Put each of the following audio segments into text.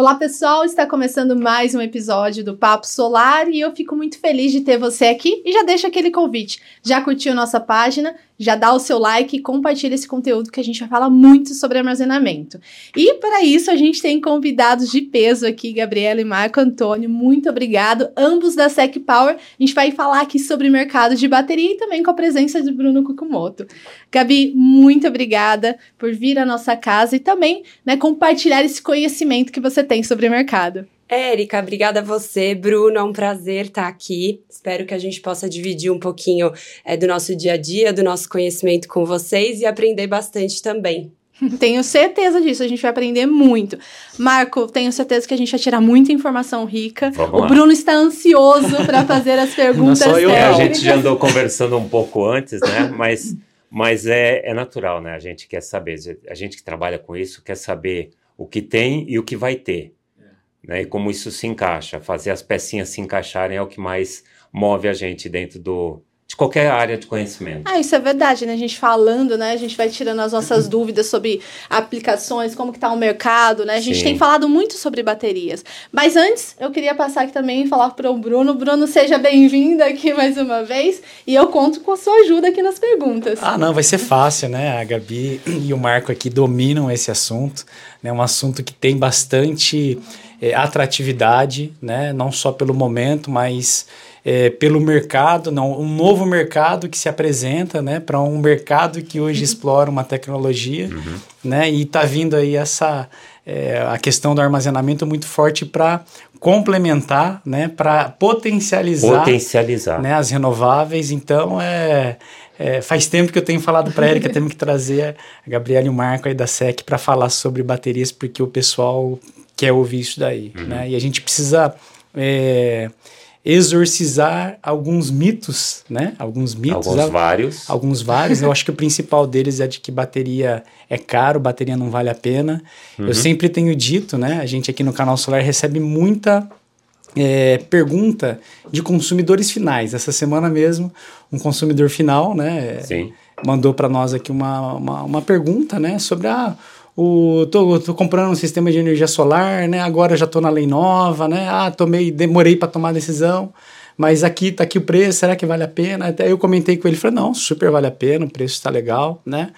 Olá, pessoal! Está começando mais um episódio do Papo Solar e eu fico muito feliz de ter você aqui e já deixa aquele convite. Já curtiu nossa página? Já dá o seu like e compartilha esse conteúdo que a gente vai falar muito sobre armazenamento. E para isso a gente tem convidados de peso aqui, Gabriela e Marco Antônio. Muito obrigado, ambos da Sec Power. A gente vai falar aqui sobre mercado de bateria e também com a presença de Bruno Kukumoto. Gabi, muito obrigada por vir à nossa casa e também né, compartilhar esse conhecimento que você tem sobre o mercado. Érica, obrigada a você. Bruno, é um prazer estar aqui. Espero que a gente possa dividir um pouquinho é, do nosso dia a dia, do nosso conhecimento com vocês e aprender bastante também. Tenho certeza disso, a gente vai aprender muito. Marco, tenho certeza que a gente vai tirar muita informação rica. Vamos o lá. Bruno está ansioso para fazer as perguntas. Não só eu, a gente já andou conversando um pouco antes, né? Mas, mas é, é natural, né? A gente quer saber, a gente que trabalha com isso quer saber o que tem e o que vai ter né? E como isso se encaixa, fazer as pecinhas se encaixarem é o que mais move a gente dentro do de qualquer área de conhecimento. Ah, isso é verdade, né? A gente falando, né? A gente vai tirando as nossas dúvidas sobre aplicações, como que tá o mercado, né? A gente Sim. tem falado muito sobre baterias. Mas antes, eu queria passar aqui também e falar para o Bruno. Bruno, seja bem-vindo aqui mais uma vez. E eu conto com a sua ajuda aqui nas perguntas. Ah, não, vai ser fácil, né? A Gabi e o Marco aqui dominam esse assunto. É né? um assunto que tem bastante é, atratividade, né? não só pelo momento, mas é, pelo mercado, não, um novo mercado que se apresenta né? para um mercado que hoje uhum. explora uma tecnologia uhum. né? e está vindo aí essa é, a questão do armazenamento muito forte para complementar, né? para potencializar, potencializar. Né? as renováveis. Então, é, é, faz tempo que eu tenho falado para a Erika, temos que trazer a Gabriela e o Marco aí da SEC para falar sobre baterias, porque o pessoal quer ouvir isso daí, uhum. né? E a gente precisa é, exorcizar alguns mitos, né? Alguns mitos. Alguns vários. Alguns vários. Eu acho que o principal deles é de que bateria é caro, bateria não vale a pena. Uhum. Eu sempre tenho dito, né? A gente aqui no canal Solar recebe muita é, pergunta de consumidores finais. Essa semana mesmo, um consumidor final, né? Sim. Mandou para nós aqui uma, uma, uma, pergunta, né? Sobre a ah, o, tô, tô comprando um sistema de energia solar, né? Agora já tô na lei nova, né? Ah, tomei, demorei para tomar a decisão, mas aqui tá aqui o preço, será que vale a pena? Até eu comentei com ele, falei, não, super vale a pena, o preço está legal, né?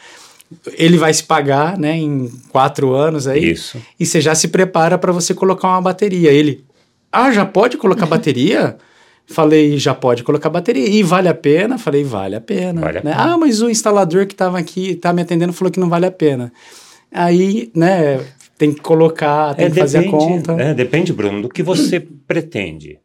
Ele vai se pagar, né, em quatro anos aí. Isso. E você já se prepara para você colocar uma bateria. Ele, ah, já pode colocar bateria? Falei, já pode colocar bateria. E vale a pena? Falei, vale a pena. Vale a né? pena. Ah, mas o instalador que estava aqui, tá me atendendo, falou que não vale a pena. Aí, né, tem que colocar, tem é, que fazer a conta. É, depende, Bruno, do que você pretende.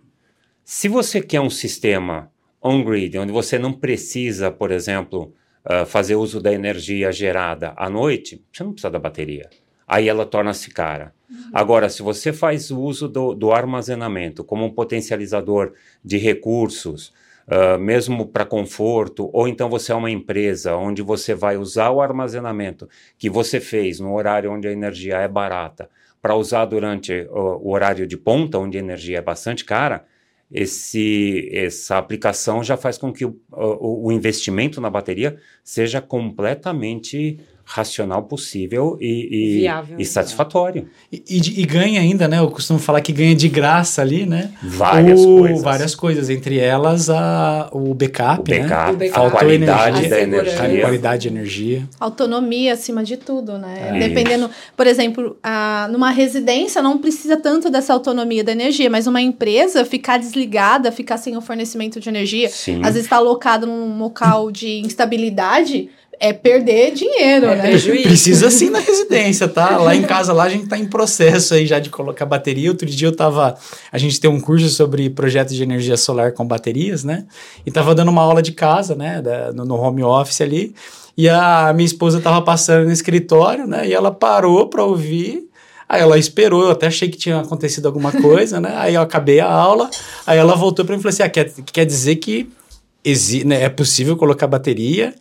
Se você quer um sistema on-grid, onde você não precisa, por exemplo, uh, fazer uso da energia gerada à noite, você não precisa da bateria. Aí ela torna-se cara. Uhum. Agora, se você faz uso do, do armazenamento como um potencializador de recursos, uh, mesmo para conforto, ou então você é uma empresa onde você vai usar o armazenamento que você fez no horário onde a energia é barata, para usar durante uh, o horário de ponta, onde a energia é bastante cara, esse, essa aplicação já faz com que o, o, o investimento na bateria seja completamente racional possível e, e, Viável, e satisfatório. E, e, e, ganha ainda, né? Eu costumo falar que ganha de graça ali, né? Várias o, coisas. Várias coisas, entre elas a, o backup, o né? backup, né? A, qualidade energia, da energia. A qualidade de energia. Autonomia acima de tudo, né? É Dependendo, por exemplo, a, numa residência não precisa tanto dessa autonomia da energia, mas uma empresa ficar desligada, ficar sem o fornecimento de energia, Sim. às vezes está alocado num local de instabilidade, é perder dinheiro, é, né? Precisa sim na residência, tá? Lá em casa, lá a gente tá em processo aí já de colocar bateria. Outro dia eu tava. A gente tem um curso sobre projetos de energia solar com baterias, né? E tava dando uma aula de casa, né? Da, no, no home office ali. E a minha esposa tava passando no escritório, né? E ela parou para ouvir. Aí ela esperou, eu até achei que tinha acontecido alguma coisa, né? Aí eu acabei a aula, aí ela voltou para mim e falou assim: ah, quer, quer dizer que né, é possível colocar bateria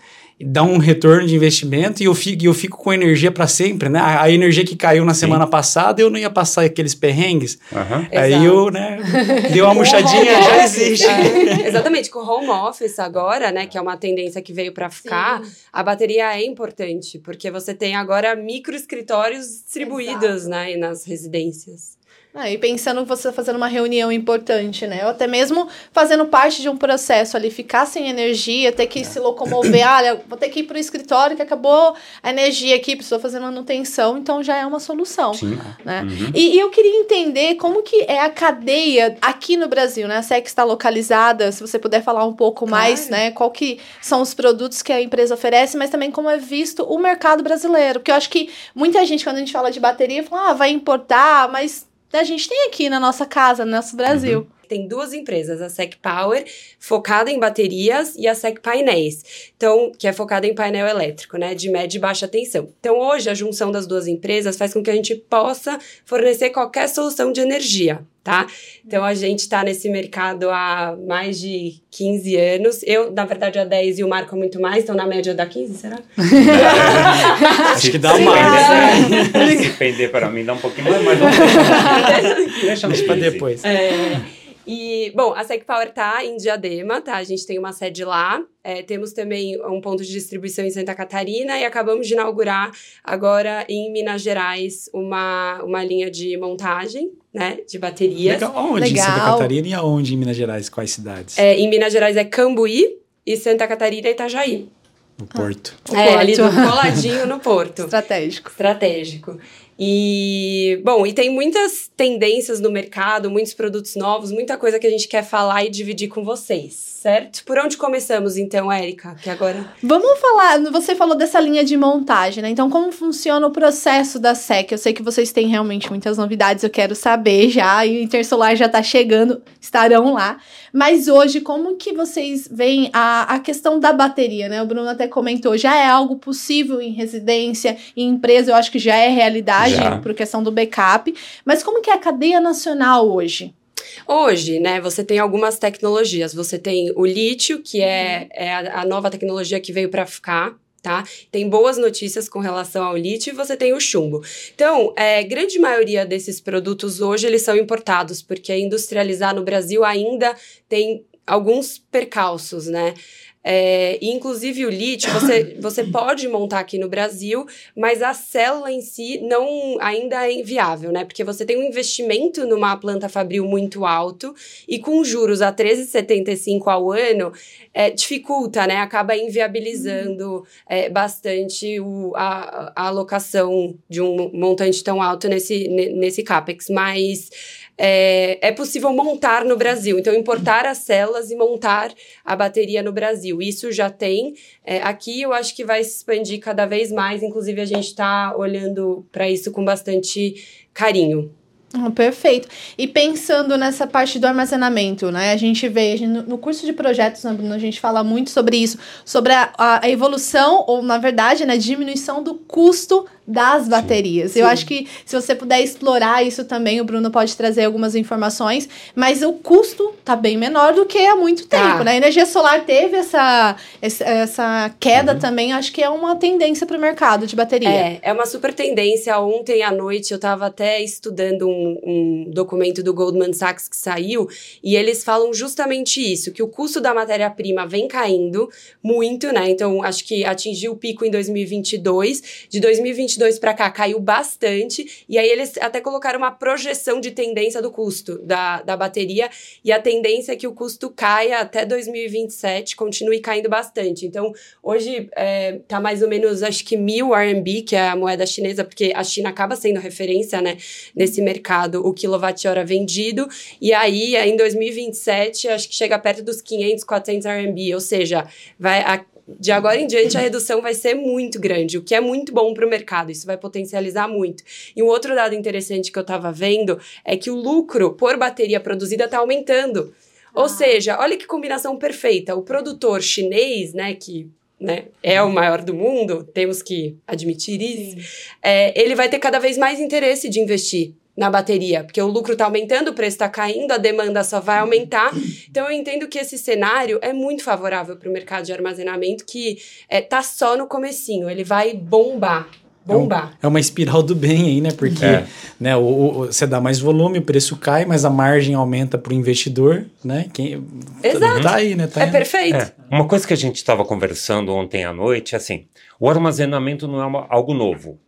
dá um retorno de investimento e eu fico, eu fico com energia para sempre, né? A, a, energia que caiu na semana passada, eu não ia passar aqueles perrengues. Uhum. Aí Exato. eu, né, deu uma murchadinha, já existe. É, exatamente, com o home office agora, né, que é uma tendência que veio para ficar, Sim. a bateria é importante, porque você tem agora micro escritórios distribuídos, Exato. né, nas residências. Ah, e pensando você fazendo uma reunião importante, né? Ou até mesmo fazendo parte de um processo ali, ficar sem energia, ter que é. se locomover. Olha, vou ter que ir para o escritório que acabou a energia aqui, precisou fazer manutenção, então já é uma solução. Sim. Né? Uhum. E, e, eu queria entender como que é a cadeia aqui no Brasil, né? A SEC está localizada, se você puder falar um pouco claro. mais, né? Qual que são os produtos que a empresa oferece, mas também como é visto o mercado brasileiro. Porque eu acho que muita gente, quando a gente fala de bateria, fala, ah, vai importar, mas a gente tem aqui na nossa casa, no nosso Brasil. Uhum. Tem duas empresas, a Sec Power, focada em baterias, e a Sec Painéis, então, que é focada em painel elétrico, né, de média e baixa tensão. Então, hoje, a junção das duas empresas faz com que a gente possa fornecer qualquer solução de energia, tá? Então a gente está nesse mercado há mais de 15 anos. Eu, na verdade, há 10 e o Marco muito mais, então na média dá 15, será? Acho que dá mais. Né? Se pender para mim, dá um pouquinho mais, mas Deixa, Deixa para depois. É, e, bom, a Sec Power tá em Diadema, tá? A gente tem uma sede lá. É, temos também um ponto de distribuição em Santa Catarina e acabamos de inaugurar agora em Minas Gerais uma, uma linha de montagem, né? De baterias. Legal. Onde Legal. em Santa Catarina e aonde em Minas Gerais? Quais cidades? É, em Minas Gerais é Cambuí e Santa Catarina é Itajaí. No Porto. Ah, é, porto. ali do coladinho no Porto. Estratégico. Estratégico. E, bom, e tem muitas tendências no mercado, muitos produtos novos, muita coisa que a gente quer falar e dividir com vocês certo? Por onde começamos então, Érica? Que agora. Vamos falar. Você falou dessa linha de montagem, né? Então, como funciona o processo da SEC? Eu sei que vocês têm realmente muitas novidades, eu quero saber já. E o Intersolar já está chegando, estarão lá. Mas hoje, como que vocês veem a, a questão da bateria, né? O Bruno até comentou, já é algo possível em residência, em empresa, eu acho que já é realidade por questão do backup. Mas como que é a cadeia nacional hoje? Hoje, né, você tem algumas tecnologias. Você tem o lítio, que é, é a, a nova tecnologia que veio para ficar, Tá? Tem boas notícias com relação ao lítio e você tem o chumbo. Então, é, grande maioria desses produtos hoje eles são importados, porque industrializar no Brasil ainda tem alguns percalços, né? É, inclusive o lítio você, você pode montar aqui no Brasil, mas a célula em si não ainda é inviável, né? Porque você tem um investimento numa planta fabril muito alto e com juros a 13,75 ao ano é, dificulta, né? Acaba inviabilizando é, bastante o, a, a alocação de um montante tão alto nesse, nesse CAPEX. Mas é, é possível montar no Brasil. Então, importar as células e montar a bateria no Brasil. Isso já tem. É, aqui eu acho que vai se expandir cada vez mais. Inclusive, a gente está olhando para isso com bastante carinho. Oh, perfeito. E pensando nessa parte do armazenamento, né? A gente vê a gente, no curso de projetos, né, a gente fala muito sobre isso, sobre a, a evolução, ou na verdade, né, diminuição do custo das baterias. Sim, Eu acho que se você puder explorar isso também, o Bruno pode trazer algumas informações, mas o custo tá bem menor do que há muito tá. tempo, né? A energia solar teve essa, essa queda uhum. também, acho que é uma tendência para o mercado de bateria. É, é uma super tendência. Ontem à noite eu estava até estudando um, um documento do Goldman Sachs que saiu e eles falam justamente isso, que o custo da matéria-prima vem caindo muito, né? Então, acho que atingiu o pico em 2022. De 2022 2022 para cá caiu bastante, e aí eles até colocaram uma projeção de tendência do custo da, da bateria, e a tendência é que o custo caia até 2027, continue caindo bastante. Então, hoje é, tá mais ou menos, acho que mil RMB, que é a moeda chinesa, porque a China acaba sendo referência, né, nesse mercado, o quilowatt-hora vendido, e aí, em 2027, acho que chega perto dos 500, 400 RMB, ou seja, vai... A, de agora em diante a redução vai ser muito grande, o que é muito bom para o mercado, isso vai potencializar muito. E um outro dado interessante que eu estava vendo é que o lucro por bateria produzida está aumentando. Ah. Ou seja, olha que combinação perfeita. O produtor chinês, né, que né, é o maior do mundo, temos que admitir isso, é, ele vai ter cada vez mais interesse de investir na bateria, porque o lucro está aumentando, o preço está caindo, a demanda só vai aumentar. Então eu entendo que esse cenário é muito favorável para o mercado de armazenamento, que está é, só no comecinho, ele vai bombar. Bombar. É, um, é uma espiral do bem aí, né? Porque é. né, o, o, você dá mais volume, o preço cai, mas a margem aumenta para o investidor, né? Quem, Exato. Tá aí, né? Tá é aí, perfeito. É. Uma coisa que a gente estava conversando ontem à noite, assim, o armazenamento não é uma, algo novo.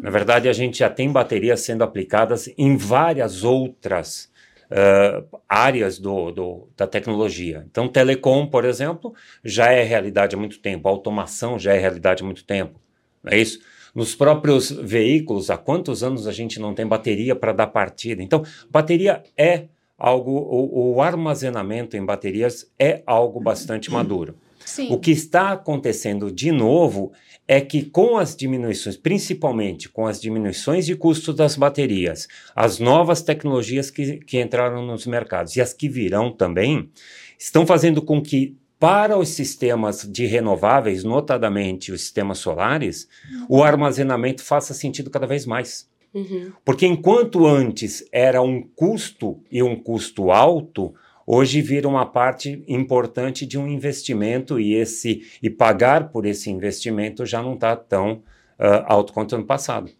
Na verdade, a gente já tem baterias sendo aplicadas em várias outras uh, áreas do, do, da tecnologia. Então, telecom, por exemplo, já é realidade há muito tempo, automação já é realidade há muito tempo, não é isso? Nos próprios veículos, há quantos anos a gente não tem bateria para dar partida? Então, bateria é algo, o, o armazenamento em baterias é algo bastante maduro. Sim. O que está acontecendo de novo é que com as diminuições, principalmente com as diminuições de custo das baterias, as novas tecnologias que, que entraram nos mercados e as que virão também, estão fazendo com que para os sistemas de renováveis, notadamente os sistemas solares, uhum. o armazenamento faça sentido cada vez mais. Uhum. Porque enquanto antes era um custo e um custo alto, hoje vira uma parte importante de um investimento e esse e pagar por esse investimento já não está tão uh, alto quanto ano passado.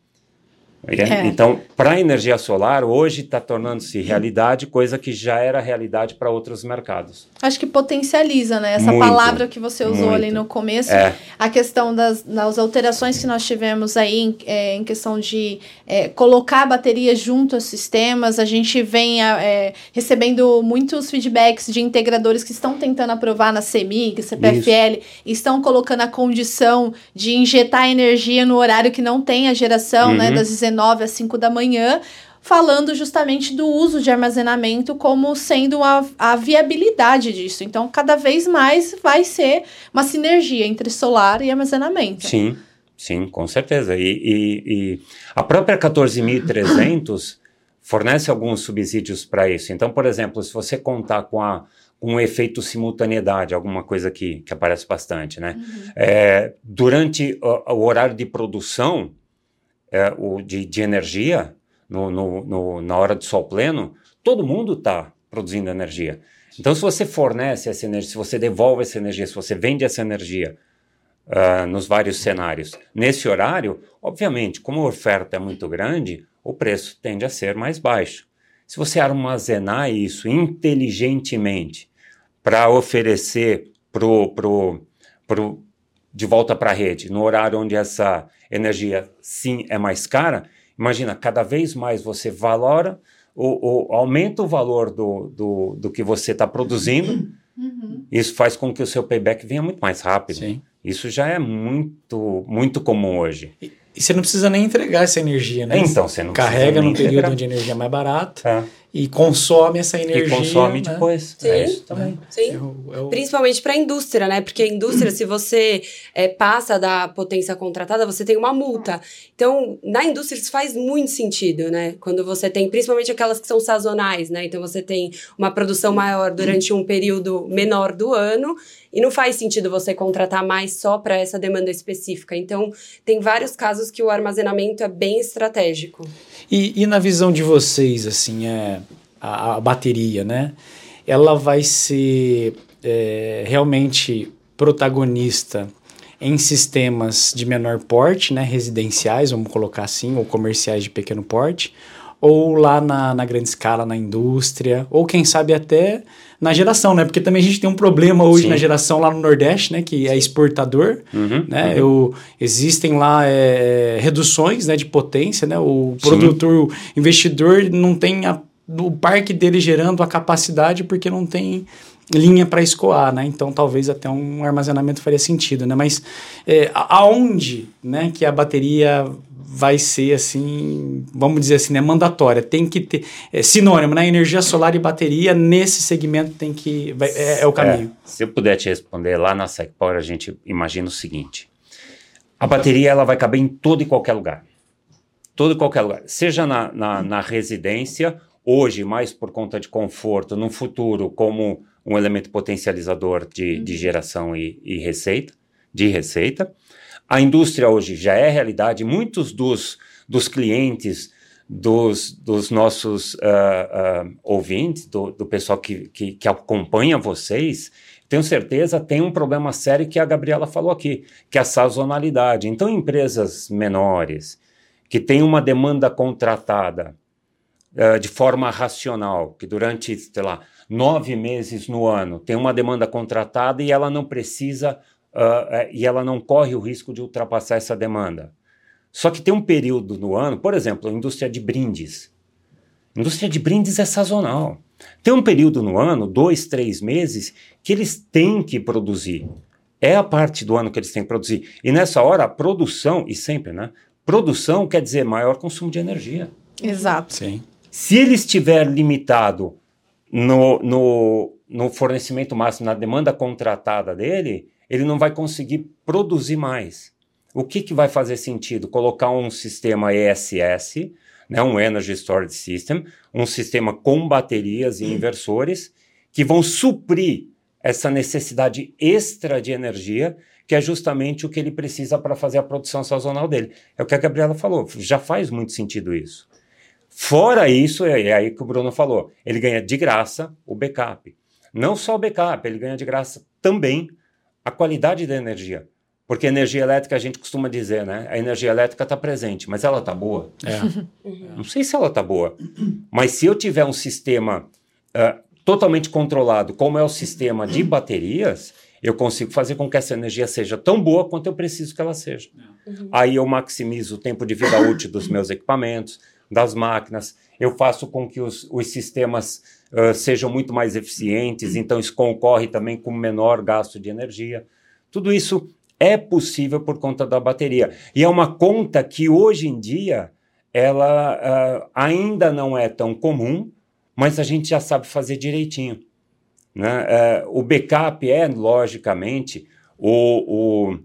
É. Então, para a energia solar, hoje está tornando-se realidade, coisa que já era realidade para outros mercados. Acho que potencializa, né? Essa muito, palavra que você usou muito. ali no começo, é. a questão das, das alterações que nós tivemos aí em, é, em questão de é, colocar a bateria junto aos sistemas. A gente vem é, recebendo muitos feedbacks de integradores que estão tentando aprovar na CEMIG, CPFL, Isso. estão colocando a condição de injetar energia no horário que não tem a geração, né, uhum. né? Das 19 9 às 5 da manhã, falando justamente do uso de armazenamento como sendo a, a viabilidade disso. Então, cada vez mais vai ser uma sinergia entre solar e armazenamento. Sim, sim, com certeza. E, e, e a própria 14.300 fornece alguns subsídios para isso. Então, por exemplo, se você contar com a um efeito simultaneidade, alguma coisa que, que aparece bastante, né? Uhum. É, durante o, o, horário de produção, é, o, de, de energia, no, no, no, na hora do sol pleno, todo mundo está produzindo energia. Então, se você fornece essa energia, se você devolve essa energia, se você vende essa energia uh, nos vários cenários, nesse horário, obviamente, como a oferta é muito grande, o preço tende a ser mais baixo. Se você armazenar isso inteligentemente para oferecer pro, pro, pro, de volta para a rede, no horário onde essa energia sim é mais cara, imagina, cada vez mais você valora, o, o aumenta o valor do, do, do que você está produzindo, uhum. isso faz com que o seu payback venha muito mais rápido. Sim. Isso já é muito, muito comum hoje. E, e, você não precisa nem entregar essa energia, né? Então, você não Carrega num período onde a energia é mais barata. É e consome essa energia. E consome né? depois. Sim, é isso também. Sim. É é o... Principalmente para a indústria, né? Porque a indústria, se você é, passa da potência contratada, você tem uma multa. Então, na indústria isso faz muito sentido, né? Quando você tem, principalmente aquelas que são sazonais, né? Então, você tem uma produção maior durante um período menor do ano e não faz sentido você contratar mais só para essa demanda específica. Então, tem vários casos que o armazenamento é bem estratégico. E, e na visão de vocês, assim, é, a, a bateria, né? Ela vai ser é, realmente protagonista em sistemas de menor porte, né, residenciais, vamos colocar assim, ou comerciais de pequeno porte, ou lá na, na grande escala, na indústria, ou quem sabe até na geração, né? Porque também a gente tem um problema hoje Sim. na geração lá no Nordeste, né? Que é exportador, uhum, né? Uhum. Eu, existem lá é, reduções né, de potência, né? O Sim. produtor, o investidor não tem a, o parque dele gerando a capacidade porque não tem linha para escoar, né? Então talvez até um armazenamento faria sentido, né? Mas é, aonde, né, que a bateria vai ser assim, vamos dizer assim, né, mandatória. Tem que ter é, sinônimo, né? Energia solar e bateria nesse segmento tem que vai, é, é, o caminho. É, se eu puder te responder lá na SecPower, a gente imagina o seguinte: a bateria ela vai caber em todo e qualquer lugar, todo e qualquer lugar, seja na, na, na residência hoje mais por conta de conforto, no futuro como um elemento potencializador de, de geração e, e receita, de receita. A indústria hoje já é realidade, muitos dos, dos clientes dos, dos nossos uh, uh, ouvintes, do, do pessoal que, que, que, acompanha vocês, tenho certeza tem um problema sério que a Gabriela falou aqui, que é a sazonalidade. Então, empresas menores que têm uma demanda contratada uh, de forma racional, que durante, sei lá, nove meses no ano tem uma demanda contratada e ela não precisa e ela não corre o risco de ultrapassar essa demanda só que tem um período no ano, por exemplo, a indústria de brindes. A indústria de brindes é sazonal. Tem um período no ano, dois, três meses, que eles têm que produzir. É a parte do ano que eles têm que produzir. E nessa hora, a produção, e sempre, né? Produção quer dizer maior consumo de energia. Exato. Sim. Se ele estiver limitado no, no, no fornecimento máximo, na demanda contratada dele, ele não vai conseguir produzir mais. O que, que vai fazer sentido? Colocar um sistema ESS, né, um Energy Storage System, um sistema com baterias e inversores, que vão suprir essa necessidade extra de energia, que é justamente o que ele precisa para fazer a produção sazonal dele. É o que a Gabriela falou, já faz muito sentido isso. Fora isso, é aí que o Bruno falou, ele ganha de graça o backup. Não só o backup, ele ganha de graça também a qualidade da energia. Porque energia elétrica, a gente costuma dizer, né? A energia elétrica está presente, mas ela está boa? É. Não sei se ela está boa. Mas se eu tiver um sistema uh, totalmente controlado, como é o sistema de baterias, eu consigo fazer com que essa energia seja tão boa quanto eu preciso que ela seja. Uhum. Aí eu maximizo o tempo de vida útil dos meus equipamentos, das máquinas, eu faço com que os, os sistemas uh, sejam muito mais eficientes, então isso concorre também com menor gasto de energia. Tudo isso é possível por conta da bateria. E é uma conta que hoje em dia ela uh, ainda não é tão comum, mas a gente já sabe fazer direitinho. Né? Uh, o backup é, logicamente, o, o,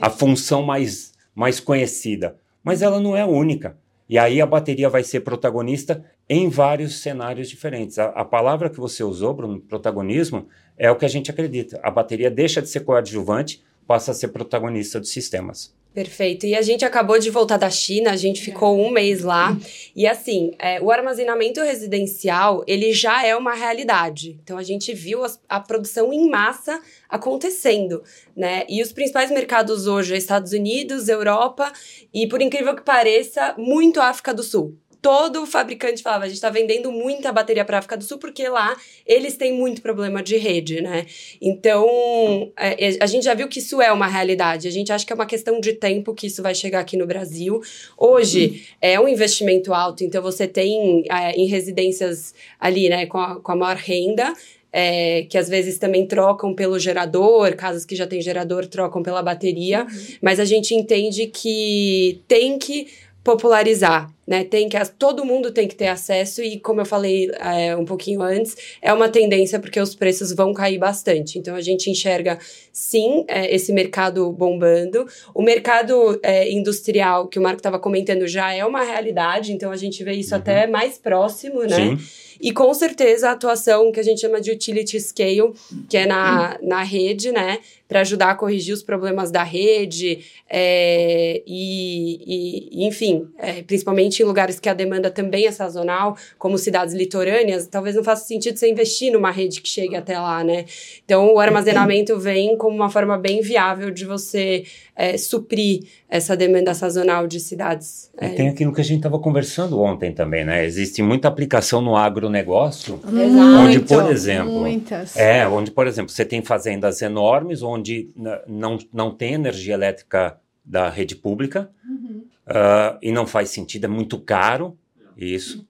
a função mais, mais conhecida, mas ela não é única. E aí a bateria vai ser protagonista em vários cenários diferentes. A, a palavra que você usou, Bruno, protagonismo, é o que a gente acredita. A bateria deixa de ser coadjuvante passa a ser protagonista dos sistemas. Perfeito. E a gente acabou de voltar da China, a gente ficou um mês lá. E assim, é, o armazenamento residencial, ele já é uma realidade. Então a gente viu a, a, produção em massa acontecendo, né? E os principais mercados hoje é Estados Unidos, Europa e, por incrível que pareça, muito África do Sul todo fabricante falava, a gente está vendendo muita bateria para a África do Sul porque lá eles têm muito problema de rede, né? Então, é, a gente já viu que isso é uma realidade. A gente acha que é uma questão de tempo que isso vai chegar aqui no Brasil. Hoje é um investimento alto, então você tem é, em residências ali, né, com a, com a maior renda, é, que às vezes também trocam pelo gerador, casas que já tem gerador trocam pela bateria, uhum. mas a gente entende que tem que popularizar, né? Tem que todo mundo tem que ter acesso e como eu falei é, um pouquinho antes, é uma tendência porque os preços vão cair bastante. Então a gente enxerga sim é, esse mercado bombando. O mercado é, industrial que o Marco estava comentando já é uma realidade. Então a gente vê isso uhum. até mais próximo, né? Sim. E com certeza a atuação que a gente chama de utility scale, que é na, na rede, né? Para ajudar a corrigir os problemas da rede, é, e, e, enfim, é, principalmente em lugares que a demanda também é sazonal, como cidades litorâneas, talvez não faça sentido você investir numa rede que chegue até lá, né? Então o armazenamento vem como uma forma bem viável de você é, suprir essa demanda sazonal de cidades. E tem aquilo que a gente estava conversando ontem também, né? Existe muita aplicação no agronegócio, Exato. onde, por exemplo, muitas. é, onde, por exemplo, você tem fazendas enormes onde não, não tem energia elétrica da rede pública uhum. uh, e não faz sentido, é muito caro isso.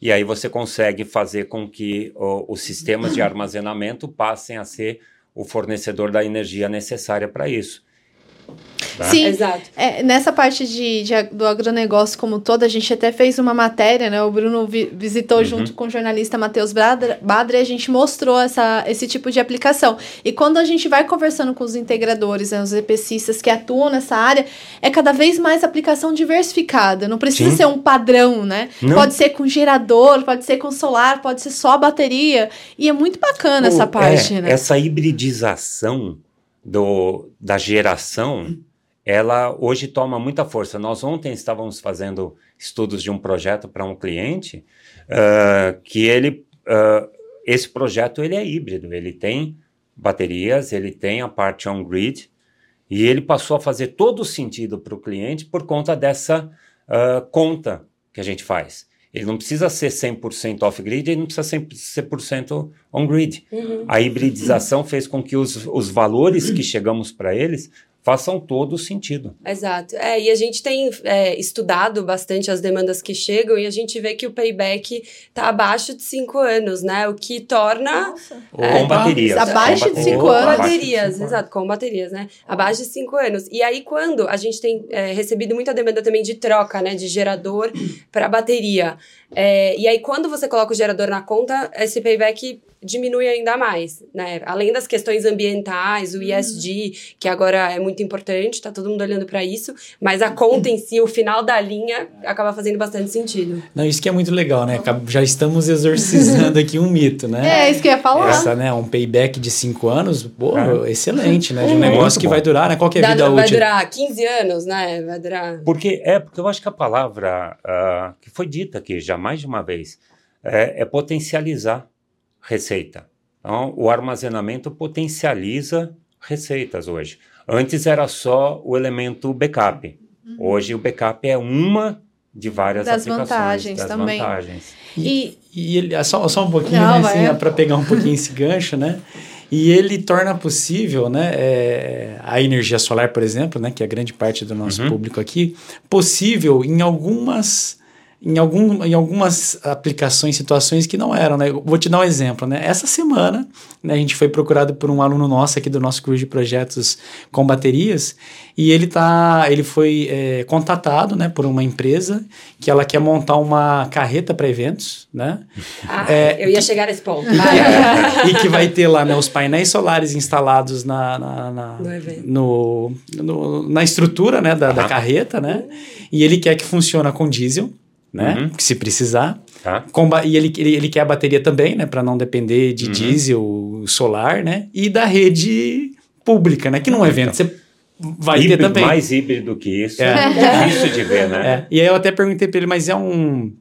E aí você consegue fazer com que os sistemas de armazenamento passem a ser o fornecedor da energia necessária para isso. Tá? Sim, Exato. É, nessa parte de, de, do agronegócio como todo, a gente até fez uma matéria, né? O Bruno vi, visitou uhum. junto com o jornalista Matheus Badre e a gente mostrou essa, esse tipo de aplicação. E quando a gente vai conversando com os integradores, né, os EPCistas que atuam nessa área, é cada vez mais aplicação diversificada. Não precisa Sim. ser um padrão, né? Não. Pode ser com gerador, pode ser com solar, pode ser só bateria. E é muito bacana essa parte, é, né? Essa hibridização do, da geração ela hoje toma muita força. Nós ontem estávamos fazendo estudos de um projeto para um cliente uh, que ele, uh, esse projeto ele é híbrido, ele tem baterias, ele tem a parte on-grid e ele passou a fazer todo o sentido para o cliente por conta dessa uh, conta que a gente faz. Ele não precisa ser 100% off-grid, ele não precisa ser 100% on-grid. Uhum. A hibridização fez com que os, os valores que chegamos para eles façam todo o sentido. Exato. É, e a gente tem é, estudado bastante as demandas que chegam e a gente vê que o payback está abaixo de cinco anos, né? O que torna... É, com baterias. Abaixo com de cinco anos. Com baterias, exato, com baterias, né? Abaixo de cinco anos. E aí, quando a gente tem é, recebido muita demanda também de troca, né? De gerador para bateria. É, e aí, quando você coloca o gerador na conta, esse payback diminui ainda mais, né? Além das questões ambientais, o uhum. ESG, que agora é muito importante, tá todo mundo olhando para isso, mas a conta em si, o final da linha, acaba fazendo bastante sentido. Não, isso que é muito legal, né? Já estamos exorcizando aqui um mito, né? É, isso que eu ia falar. Essa, né? Um payback de cinco anos, pô, é. excelente, né? De um negócio que vai durar, né? Qual que é a vida útil? Vai durar 15 anos, né? Vai durar... Porque, é, porque eu acho que a palavra uh, que foi dita aqui já mais de uma vez é, é potencializar receita. Então, o armazenamento potencializa receitas hoje. Antes era só o elemento backup. Uhum. Hoje o backup é uma de várias das aplicações. Vantagens das também. vantagens. E, e ele, só, só um pouquinho, né, assim, para pegar um pouquinho esse gancho, né? E ele torna possível, né, é, a energia solar, por exemplo, né, que é grande parte do nosso uhum. público aqui, possível em algumas em, algum, em algumas aplicações, situações que não eram, né? vou te dar um exemplo, né? Essa semana, né, a gente foi procurado por um aluno nosso aqui do nosso curso de projetos com baterias e ele tá, ele foi é, contatado, né, por uma empresa que ela quer montar uma carreta para eventos, né? Ah, é, eu ia chegar nesse ponto. e que vai ter lá, né, os painéis solares instalados na, na, na, no, no, na estrutura, né, da, da carreta, né? E ele quer que funcione com diesel, né? Uhum. Se precisar. Tá. e ele, ele, ele, quer a bateria também, né? Para não depender de uhum. diesel solar, né? E da rede pública, né? Que num evento você vai híbrido, ter também. Mais híbrido que isso. É, é difícil de ver, né? É. E aí eu até perguntei para ele, mas é um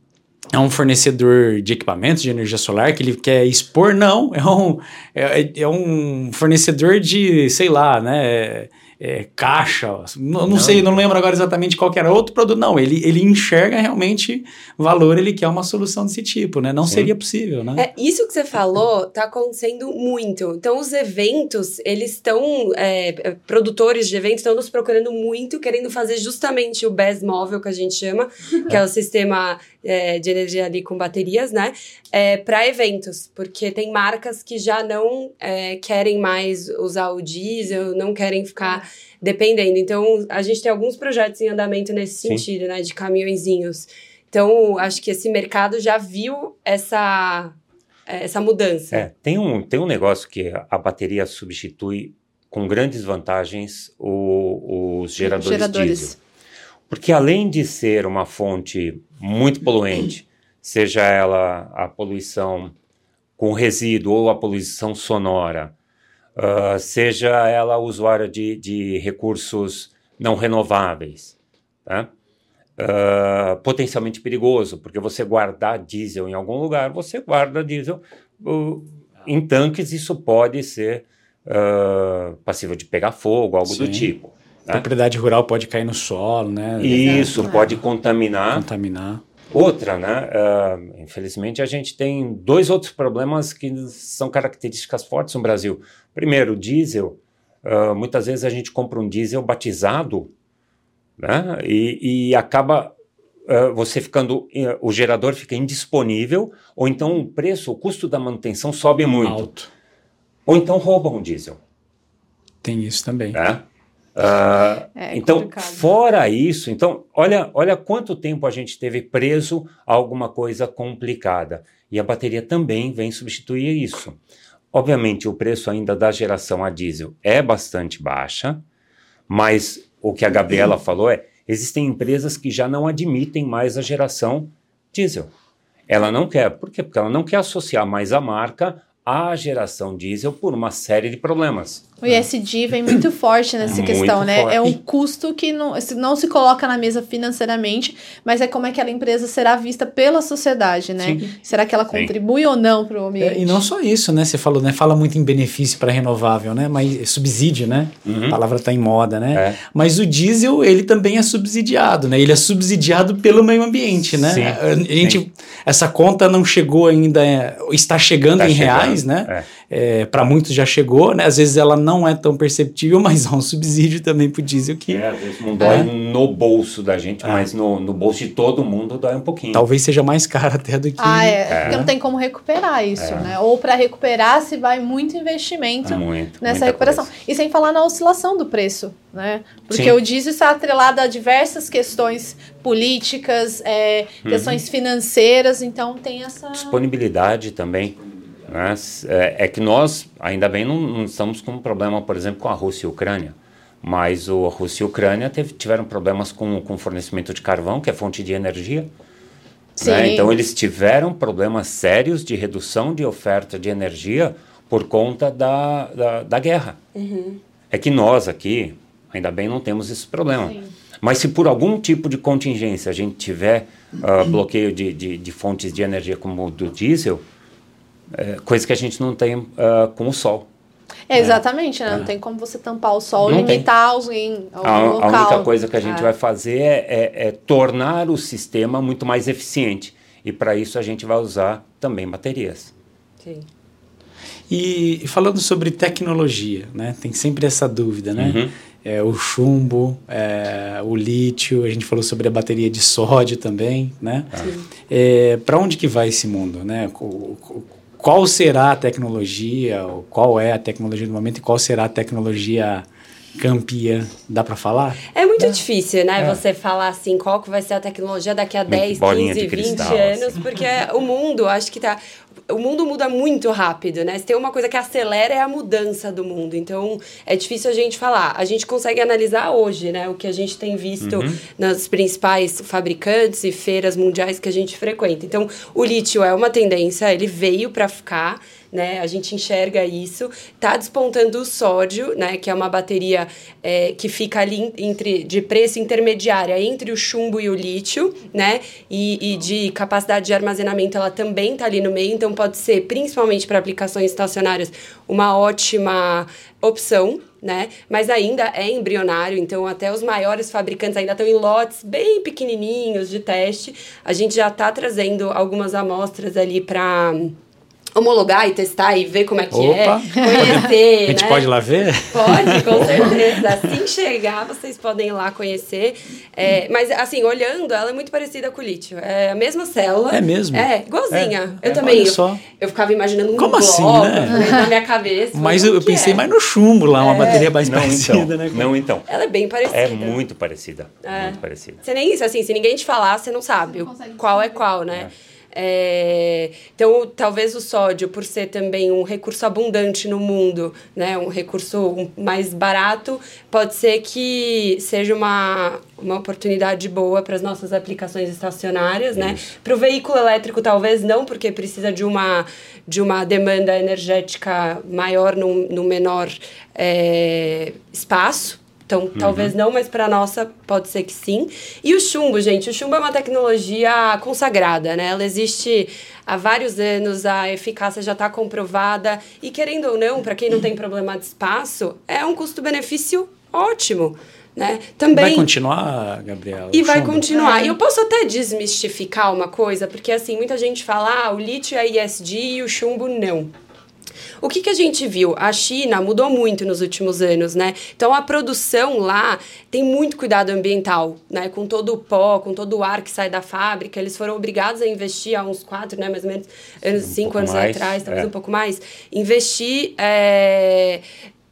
é um fornecedor de equipamentos de energia solar que ele quer expor? Não, é um, é, é um fornecedor de, sei lá, né? É, caixa, não, não, sei, não lembro agora exatamente qual era outro produto. Não, ele, ele enxerga realmente valor, ele quer uma solução desse tipo, né? Não Sim. seria possível, né? É, isso que você falou está acontecendo muito. Então, os eventos, eles estão, é, produtores de eventos estão nos procurando muito, querendo fazer justamente o BES móvel, que a gente chama, que é o sistema é, de energia ali com baterias, né? É, para eventos, porque tem marcas que já não é, querem mais usar o diesel, não querem ficar dependendo. Então, a gente tem alguns projetos em andamento nesse Sim. sentido, né? De caminhõezinhos. Então, acho que esse mercado já viu essa, essa mudança. É, tem um, tem um negócio que a bateria substitui com grandes vantagens o, os geradores, geradores. diesel. Porque além de ser uma fonte muito poluente, seja ela a poluição com resíduo ou a poluição sonora, uh, seja ela usuária de, de recursos não renováveis, tá? Uh, potencialmente perigoso, porque você guardar diesel em algum lugar, você guarda diesel uh, em tanques, isso pode ser uh, passível de pegar fogo, algo Sim. do tipo. Né? Propriedade rural pode cair no solo, né? Isso, pode contaminar. Contaminar. Outra, né? Uh, infelizmente, a gente tem dois outros problemas que são características fortes no Brasil. Primeiro, o diesel. Uh, muitas vezes a gente compra um diesel batizado né? e, e acaba uh, você ficando. o gerador fica indisponível, ou então o preço, o custo da manutenção sobe muito. Alto. Ou então roubam o diesel. Tem isso também. Né? Uh, é, então, complicado. fora isso, então, olha, olha quanto tempo a gente teve preso a alguma coisa complicada. E a bateria também vem substituir isso. Obviamente, o preço ainda da geração a diesel é bastante baixa, mas o que a Gabriela falou é: existem empresas que já não admitem mais a geração diesel. Ela não quer. Por quê? Porque ela não quer associar mais a marca à geração diesel por uma série de problemas. O ISD vem muito forte nessa Muito questão, né? forte. É um custo que não se, não se coloca na mesa financeiramente, mas é como aquela empresa será vista pela sociedade, né? Sim. Será que ela Sim. contribui ou não para o É, ambiente? e não só isso, né? Você falou, né? Fala muito em benefício para renovável, né? Mas subsídio, né? Uhum. A palavra está em moda, né? É. Mas o diesel, ele também é subsidiado, né? Ele é subsidiado pelo meio ambiente, né? Sim, a, a gente, sim. essa conta não chegou ainda, é, está chegando Tá em chegando, reais, né? é. É, para muitos já chegou, né? Às vezes ela não é tão perceptível, mas há um subsídio também pro diesel que É, às vezes não dói É. no bolso da gente, mas no, no bolso de todo mundo dói um pouquinho. talvez seja mais caro até do que. Ah, é, É. porque não tem como recuperar isso, É. né? Ou para recuperar se vai muito investimento Muito. nessa recuperação. coisa. E sem falar na oscilação do preço, né? Porque Sim. o diesel está atrelado a diversas questões políticas, é, Uhum. questões financeiras, então tem essa. Disponibilidade também. Né? É, é que nós, ainda bem, não, não estamos com um problema, por exemplo, com a Rússia e a Ucrânia. Mas o, a Rússia e a Ucrânia teve, tiveram problemas com o fornecimento de carvão, que é fonte de energia. né? Então, eles tiveram problemas sérios de redução de oferta de energia por conta da, da, da guerra. É que nós aqui, ainda bem, não temos esse problema. Sim. Mas se por algum tipo de contingência a gente tiver ah, bloqueio de, de, de fontes de energia como o do diesel, é, coisa que a gente não tem ah, com o sol. É, exatamente, né? Não tem como você tampar o sol, Não tem. limitar alguém, algum A, a única coisa que a gente Ah. vai fazer é, é- é tornar o sistema muito mais eficiente. E para isso a gente vai usar também baterias. Sim. E falando sobre tecnologia, né? Tem sempre essa dúvida, né? Uhum. É, o chumbo, é, o lítio, a gente falou sobre a bateria de sódio também, né? É, Para onde que vai esse mundo, né? Co- co- Qual será a tecnologia, ou qual é a tecnologia do momento e qual será a tecnologia campeã? Dá para falar? É muito difícil, né? É. Você falar assim, qual que vai ser a tecnologia daqui a Meio que 10, bolinha 15, de 20 cristal, anos, assim. porque o mundo, acho que tá. O mundo muda muito rápido, né? Se tem uma coisa que acelera é a mudança do mundo. Então, é difícil a gente falar. A gente consegue analisar hoje, né? O que a gente tem visto Uhum. nas principais fabricantes e feiras mundiais que a gente frequenta. Então, o lítio é uma tendência, ele veio para ficar né? A gente enxerga isso. Tá despontando o sódio, né? Que é uma bateria é, que fica ali entre de preço intermediária entre o chumbo e o lítio, né? E, e de capacidade de armazenamento, ela também tá ali no meio. Então pode ser, principalmente para aplicações estacionárias, uma ótima opção. Né? Mas ainda é embrionário, então até os maiores fabricantes ainda estão em lotes bem pequenininhos de teste. A gente já está trazendo algumas amostras ali para homologar e testar e ver como é que Opa! é, conhecer, A gente né? pode ir lá ver? Pode, com certeza. Assim chegar, vocês podem ir lá conhecer. É, mas, assim, olhando, ela é muito parecida com o lítio. É a mesma célula. É mesmo? É, igualzinha. É, eu é, também. olha Eu, só. eu ficava imaginando um Como assim, bloco né? na minha cabeça. Mas eu, eu pensei é? mais no chumbo lá, uma É. bateria mais Não, parecida, então. né? Não, então. Ela é bem parecida. É muito parecida. É. Muito parecida. Você nem isso, assim, se ninguém te falar, você não sabe Não qual é qual, né? É, então, talvez o sódio, por ser também um recurso abundante no mundo, né, um recurso mais barato, pode ser que seja uma, uma oportunidade boa para as nossas aplicações estacionárias, né? Para o veículo elétrico, talvez não, porque precisa de uma, de uma demanda energética maior num, num menor é, espaço. Então, talvez não, mas para nossa pode ser que sim. E o chumbo, gente, o chumbo é uma tecnologia consagrada, né? Ela existe há vários anos, a eficácia já está comprovada e querendo ou não, para quem não tem problema de espaço, é um custo-benefício ótimo, né? Também Vai continuar, Gabriela? e vai chumbo? continuar. E eu posso até desmistificar uma coisa, porque assim, muita gente fala, ah, o lítio é ISD e o chumbo não. O que, que a gente viu? A China mudou muito nos últimos anos, né? Então a produção lá tem muito cuidado ambiental, né? Com todo o pó, com todo o ar que sai da fábrica. Eles foram obrigados a investir há uns quatro, né? Mais ou menos, anos, cinco pouco anos mais, atrás, talvez é. um pouco mais, investir. é,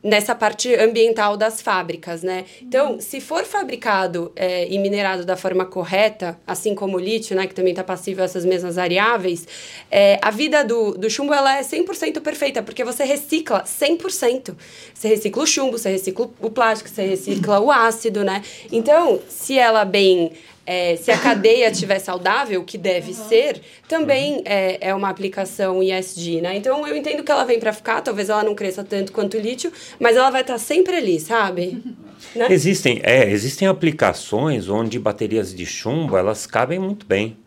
nessa parte ambiental das fábricas, né? Então, se for fabricado é, e minerado da forma correta, assim como o lítio, né, que também está passível a essas mesmas variáveis, é, a vida do, do chumbo ela é 100% perfeita, porque você recicla 100%. Você recicla o chumbo, você recicla o plástico, você recicla o ácido, né? Então, se ela bem é, se a cadeia estiver saudável, que deve uhum. ser, também é, é uma aplicação ISD, né? Então eu entendo que ela vem para ficar, talvez ela não cresça tanto quanto o lítio, mas ela vai estar tá sempre ali, sabe? Né? Existem, é, existem aplicações onde baterias de chumbo elas cabem muito bem.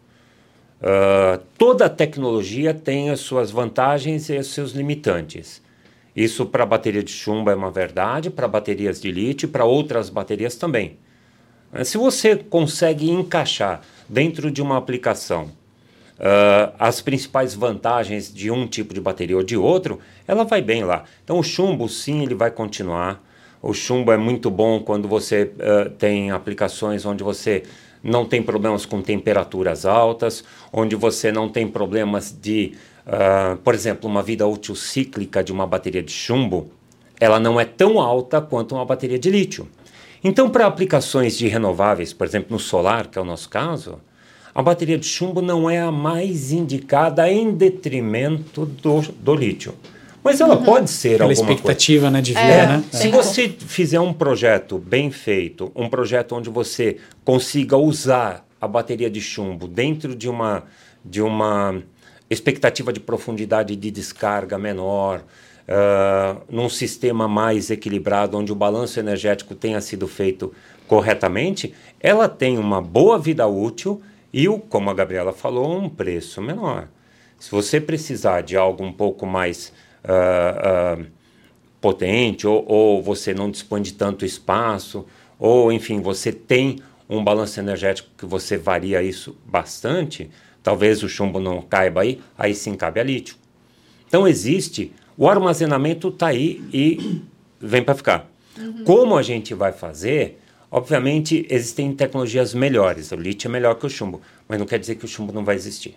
Uh, toda tecnologia tem as suas vantagens e os seus limitantes. Isso para bateria de chumbo é uma verdade, para baterias de lítio, para outras baterias também. Eh, se você consegue encaixar dentro de uma aplicação uh, as principais vantagens de um tipo de bateria ou de outro, ela vai bem lá. Então o chumbo, sim, ele vai continuar. O chumbo é muito bom quando você uh, tem aplicações onde você não tem problemas com temperaturas altas, onde você não tem problemas de, uh, por exemplo, uma vida útil cíclica de uma bateria de chumbo, ela não é tão alta quanto uma bateria de lítio. Então, para aplicações de renováveis, por exemplo, no solar, que é o nosso caso, a bateria de chumbo não é a mais indicada em detrimento do, do lítio. Mas ela uhum. pode ser Aquela alguma expectativa, coisa. né, de vida, é, né? Se você fizer um projeto bem feito, um projeto onde você consiga usar a bateria de chumbo dentro de uma de uma expectativa de profundidade de descarga menor, uh, num sistema mais equilibrado, onde o balanço energético tenha sido feito corretamente, ela tem uma boa vida útil e, como a Gabriela falou, um preço menor. Se você precisar de algo um pouco mais uh, uh, potente, ou, ou você não dispõe de tanto espaço, ou enfim, você tem um balanço energético que você varia isso bastante, talvez o chumbo não caiba aí, aí sim cabe a lítio. Então existe o armazenamento está aí e vem para ficar. Uhum. Como a gente vai fazer? Obviamente, existem tecnologias melhores. O lítio é melhor que o chumbo, mas não quer dizer que o chumbo não vai existir.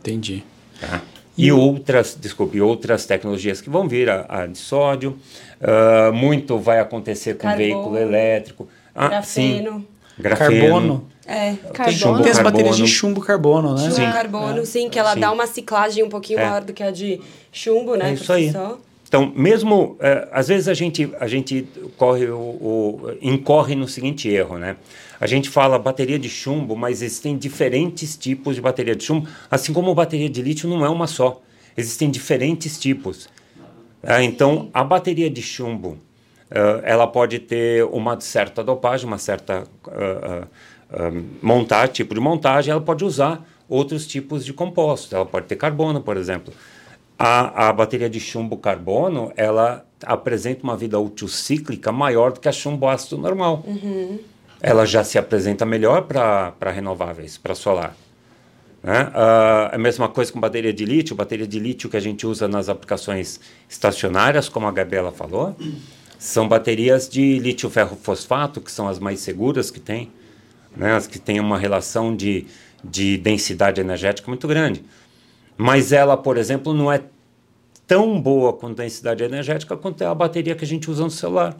Entendi. Tá? E, e outras, desculpe, outras tecnologias que vão vir, a, a de sódio. Uh, muito vai acontecer com Carbono, veículo elétrico. Ah, grafeno. Sim, grafeno. Carbono. É, carbono. Tem as baterias de chumbo carbono, né? Chumbo sim. carbono, é. sim, que ela sim. dá uma ciclagem um pouquinho é. maior do que a de chumbo, né? É isso aí. Só. Então, mesmo, é, às vezes a gente, a gente corre o, o, incorre no seguinte erro, né? A gente fala bateria de chumbo, mas existem diferentes tipos de bateria de chumbo, assim como bateria de lítio não é uma só. Existem diferentes tipos. É, então, a bateria de chumbo, ela pode ter uma certa dopagem, uma certa... Uh, uh, montar tipo de montagem, ela pode usar outros tipos de compostos. Ela pode ter carbono, por exemplo. A, a bateria de chumbo carbono, ela apresenta uma vida útil cíclica maior do que a chumbo ácido normal. Uhum. Ela já se apresenta melhor para renováveis, para solar. Né? Uh, a mesma coisa com bateria de lítio. Bateria de lítio que a gente usa nas aplicações estacionárias, como a Gabriela falou, são baterias de lítio ferro fosfato, que são as mais seguras que tem né, as que têm uma relação de, de densidade energética muito grande. Mas ela, por exemplo, não é tão boa com densidade energética quanto é a bateria que a gente usa no celular.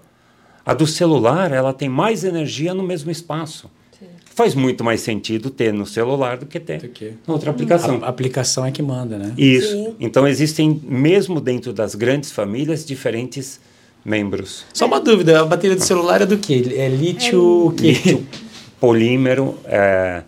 A do celular, ela tem mais energia no mesmo espaço. Sim. Faz muito mais sentido ter no celular do que ter que? outra aplicação. A aplicação é que manda, né? Isso. Sim. Então existem, mesmo dentro das grandes famílias, diferentes membros. Só uma dúvida, a bateria do celular é do que? É lítio é. Lítio polímero. É,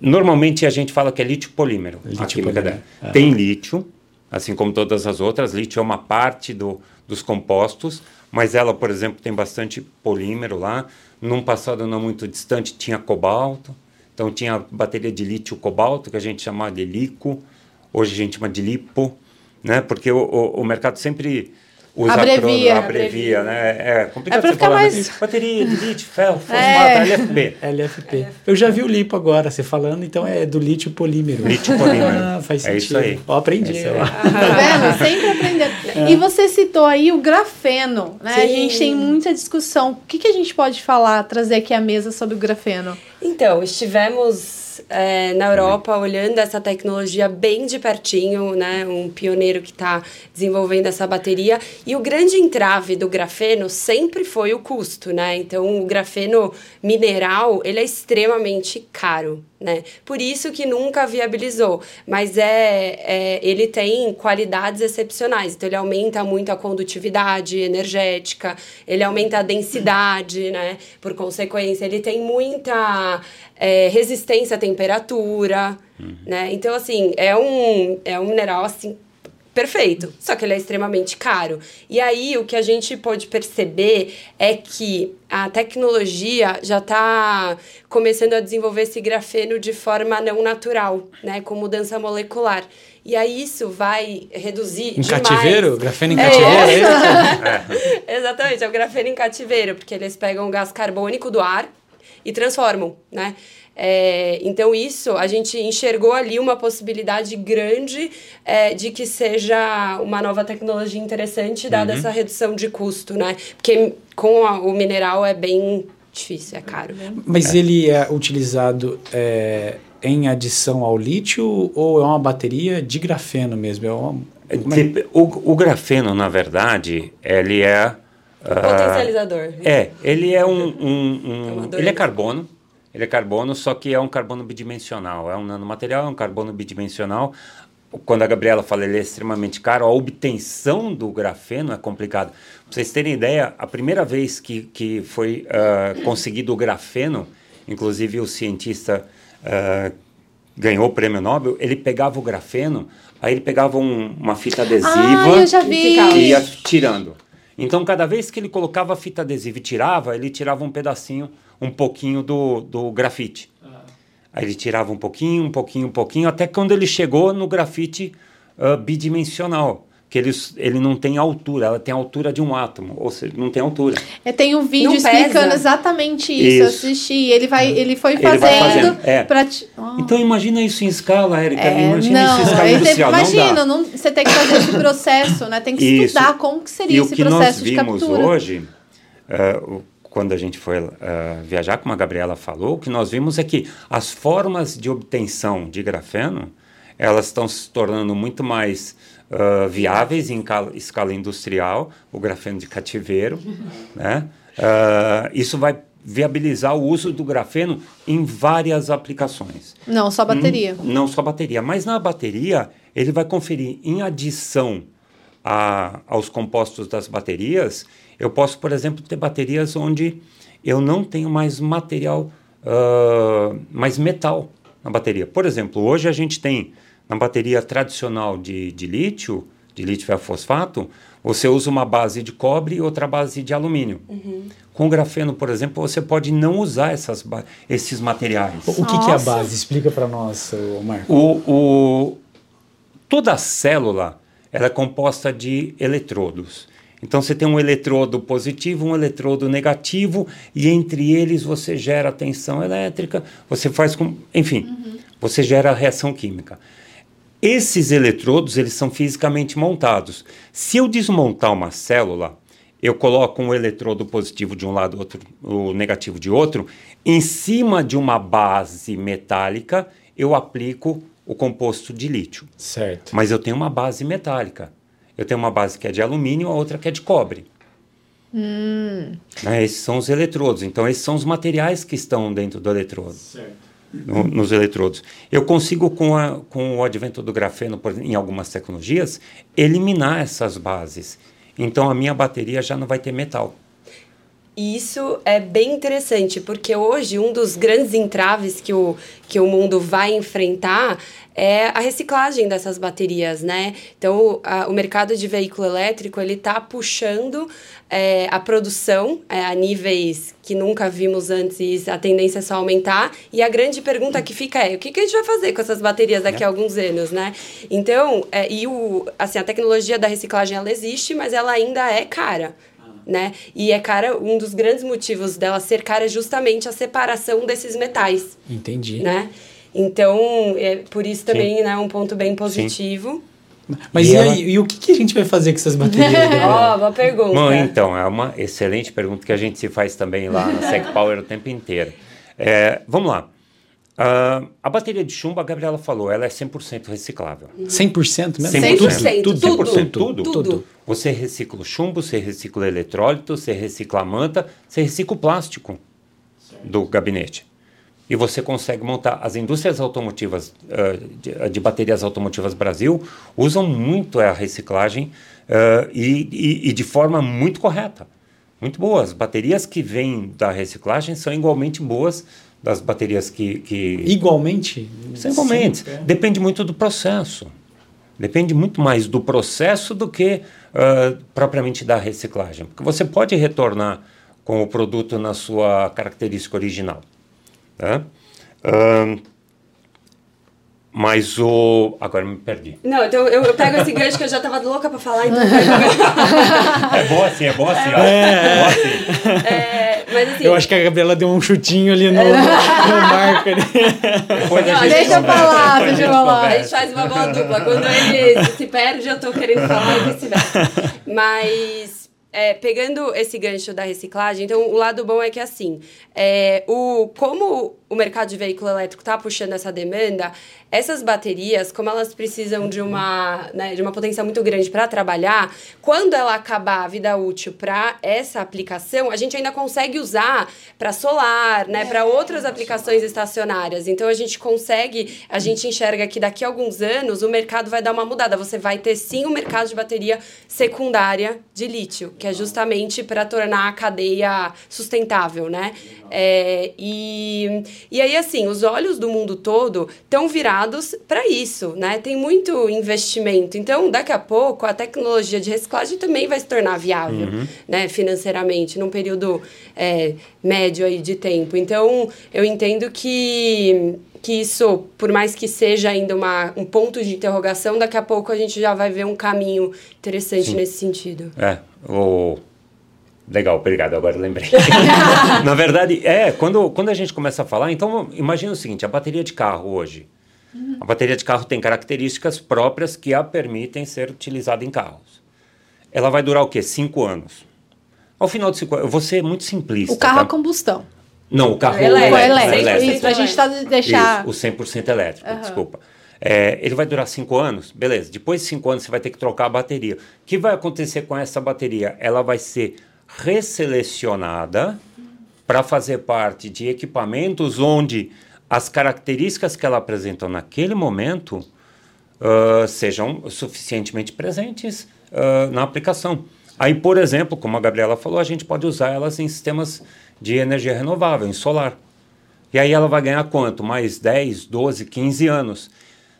normalmente a gente fala que é lítio polímero. Lítio polímero. É. Tem lítio, assim como todas as outras. Lítio é uma parte do, dos compostos, mas ela, por exemplo, tem bastante polímero lá. Num passado não muito distante tinha cobalto. Então tinha bateria de lítio cobalto, que a gente chamava de lico. Hoje a gente chama de lipo, né? Porque o, o, o mercado sempre usa abrevia, abrevia, né? É complicado é você falar, mais... bateria de lítio, ferro, fosfato, é. LFP. LFP. Eu já vi o lipo agora, você falando, então é do lítio polímero. Lítio polímero. Ah, faz sentido. É isso aí. Ó, aprendi. É tá vendo? Sempre aprendendo. É. E você citou aí o grafeno, né? Sim. A gente tem muita discussão. O que, que a gente pode falar, trazer aqui à mesa sobre o grafeno? Então, estivemos é, na Europa olhando essa tecnologia bem de pertinho, né? Um pioneiro que está desenvolvendo essa bateria. E o grande entrave do grafeno sempre foi o custo, né? Então, o grafeno mineral, ele é extremamente caro. Né? Por isso que nunca viabilizou, mas é, é, ele tem qualidades excepcionais. Então ele aumenta muito a condutividade energética, ele aumenta a densidade, né? Por consequência, ele tem muita é, resistência à temperatura, uhum. né? Então assim é um é um mineral assim perfeito. Só que ele é extremamente caro. E aí o que a gente pode perceber é que a tecnologia já está começando a desenvolver esse grafeno de forma não natural, né, com mudança molecular. E aí isso vai reduzir em demais. cativeiro? Grafeno em cativeiro? É. é. Exatamente, é o grafeno em cativeiro, porque eles pegam o gás carbônico do ar e transformam, né? É, então, isso a gente enxergou ali uma possibilidade grande é, de que seja uma nova tecnologia interessante, dada uhum. essa redução de custo, né? Porque com a, o mineral é bem difícil, é caro. Mas é. ele é utilizado é, em adição ao lítio ou é uma bateria de grafeno mesmo? É uma, é o, o grafeno, na verdade, ele é. Potencializador. É, ele é um. um, um ele é carbono. Ele é carbono, só que é um carbono bidimensional. É um nanomaterial, é um carbono bidimensional. Quando a Gabriela fala ele é extremamente caro, a obtenção do grafeno é complicado. Para vocês terem ideia, a primeira vez que, que foi uh, conseguido o grafeno, inclusive o cientista uh, ganhou o prêmio Nobel, ele pegava o grafeno, aí ele pegava um, uma fita adesiva ah, e ia tirando. Então, cada vez que ele colocava a fita adesiva e tirava, ele tirava um pedacinho um pouquinho do, do grafite. Ah. Aí ele tirava um pouquinho, um pouquinho, um pouquinho, até quando ele chegou no grafite uh, bidimensional que ele, ele não tem altura, ela tem a altura de um átomo, ou seja, não tem altura. É, tem um vídeo não explicando pesa. exatamente isso, isso. eu assisti, ele, vai, ele foi fazendo... Ele vai fazendo é. pra oh. Então imagina isso em escala, Érica, é, imagina não, isso em escala industrial, Imagina, não, você tem que fazer esse processo, né? tem que isso. estudar como que seria e esse processo de captura. o que nós vimos hoje, uh, quando a gente foi uh, viajar, como a Gabriela falou, o que nós vimos é que as formas de obtenção de grafeno, elas estão se tornando muito mais uh, viáveis em escala industrial, o grafeno de cativeiro, né? Uh, isso vai viabilizar o uso do grafeno em várias aplicações. Não só bateria. Hum, não só bateria, mas na bateria ele vai conferir em adição a, aos compostos das baterias eu posso, por exemplo, ter baterias onde eu não tenho mais material, uh, mais metal na bateria. Por exemplo, hoje a gente tem na bateria tradicional de, de lítio, de lítio fosfato, você usa uma base de cobre e outra base de alumínio. Uhum. Com grafeno, por exemplo, você pode não usar essas, esses materiais. O que, que é a base? Explica para nós, Marco. O, o, toda a célula ela é composta de eletrodos. Então você tem um eletrodo positivo, um eletrodo negativo, e entre eles você gera tensão elétrica, você faz com. Enfim, uhum. você gera reação química. Esses eletrodos, eles são fisicamente montados. Se eu desmontar uma célula, eu coloco um eletrodo positivo de um lado, outro, o negativo de outro, em cima de uma base metálica, eu aplico o composto de lítio. Certo. Mas eu tenho uma base metálica. Eu tenho uma base que é de alumínio, a outra que é de cobre. Hum. Né, esses são os eletrodos. Então, esses são os materiais que estão dentro do eletrodo. No, nos eletrodos. Eu consigo, com, a, com o advento do grafeno, por, em algumas tecnologias, eliminar essas bases. Então, a minha bateria já não vai ter metal. Isso é bem interessante, porque hoje um dos grandes entraves que o, que o mundo vai enfrentar é a reciclagem dessas baterias, né? Então, a, o mercado de veículo elétrico, ele está puxando é, a produção é, a níveis que nunca vimos antes, a tendência é só aumentar. E a grande pergunta que fica é, o que, que a gente vai fazer com essas baterias daqui a alguns anos, né? Então, é, e o, assim, a tecnologia da reciclagem, ela existe, mas ela ainda é cara né? E é cara, um dos grandes motivos dela ser cara é justamente a separação desses metais. Entendi. Né? Então, é por isso também, Sim. né, um ponto bem positivo. Sim. Mas e, e, aí, e o que, que, a gente vai fazer com essas baterias? Ó, oh, uma pergunta. Bom, então, é uma excelente pergunta que a gente se faz também lá no Sec Power o tempo inteiro. É, vamos lá. Uh, a bateria de chumbo, a Gabriela falou, ela é 100% reciclável. 100% mesmo? 100%. 100%. Tudo, tudo, 100%, tudo, tudo, tudo. Você recicla o chumbo, você recicla o eletrólito, você recicla a manta, você recicla o plástico do gabinete. E você consegue montar. As indústrias automotivas uh, de, de, baterias automotivas Brasil usam muito a reciclagem uh, e, e, e, de forma muito correta, muito boas. Baterias que vêm da reciclagem são igualmente boas das baterias que. que... Igualmente? São igualmente. Sim, é. Depende muito do processo. Depende muito mais do processo do que uh, propriamente da reciclagem. Porque você pode retornar com o produto na sua característica original. Né? Um, mas o. Agora me perdi. Não, então eu, eu pego esse gancho que eu já tava louca pra falar, então. é bom assim, é bom assim, ó. É, é bom assim. É, mas assim. Eu acho que a Gabriela deu um chutinho ali no, no marco ali. Não, deixa eu falar, deixa eu falar. A gente faz uma boa dupla. Quando ele se perde, eu tô querendo falar e vice-versa. Mas é, pegando esse gancho da reciclagem, então o lado bom é que assim, é, o, como o mercado de veículo elétrico está puxando essa demanda, essas baterias, como elas precisam de uma, né, de uma potência muito grande para trabalhar, quando ela acabar a vida útil para essa aplicação, a gente ainda consegue usar para solar, né, para outras aplicações estacionárias. Então a gente consegue, a gente enxerga que daqui a alguns anos o mercado vai dar uma mudada. Você vai ter sim um mercado de bateria secundária de lítio, que é justamente para tornar a cadeia sustentável, né? É, e, e aí, assim, os olhos do mundo todo estão virados para isso, né? Tem muito investimento. Então, daqui a pouco, a tecnologia de reciclagem também vai se tornar viável, uhum. né? Financeiramente, num período é, médio aí de tempo. Então, eu entendo que que isso, por mais que seja ainda uma, um ponto de interrogação, daqui a pouco a gente já vai ver um caminho interessante Sim. nesse sentido. É, o Legal, obrigado, agora lembrei. Na verdade, é, quando, quando a gente começa a falar, então imagina o seguinte, a bateria de carro hoje. A bateria de carro tem características próprias que a permitem ser utilizada em carros. Ela vai durar o quê? Cinco anos. Ao final de cinco anos, eu vou ser muito simplista. O carro tá? a combustão. Não, o carro elétrico. elétrico. elétrico. Isso, a gente está deixar... Isso, o 100% elétrico, uhum. desculpa. É, ele vai durar cinco anos, beleza. Depois de cinco anos você vai ter que trocar a bateria. O que vai acontecer com essa bateria? Ela vai ser resselecionada para fazer parte de equipamentos onde as características que ela apresenta naquele momento uh, sejam suficientemente presentes uh, na aplicação. Aí, por exemplo, como a Gabriela falou, a gente pode usar elas em sistemas de energia renovável, em solar. E aí ela vai ganhar quanto? Mais 10, 12, 15 anos.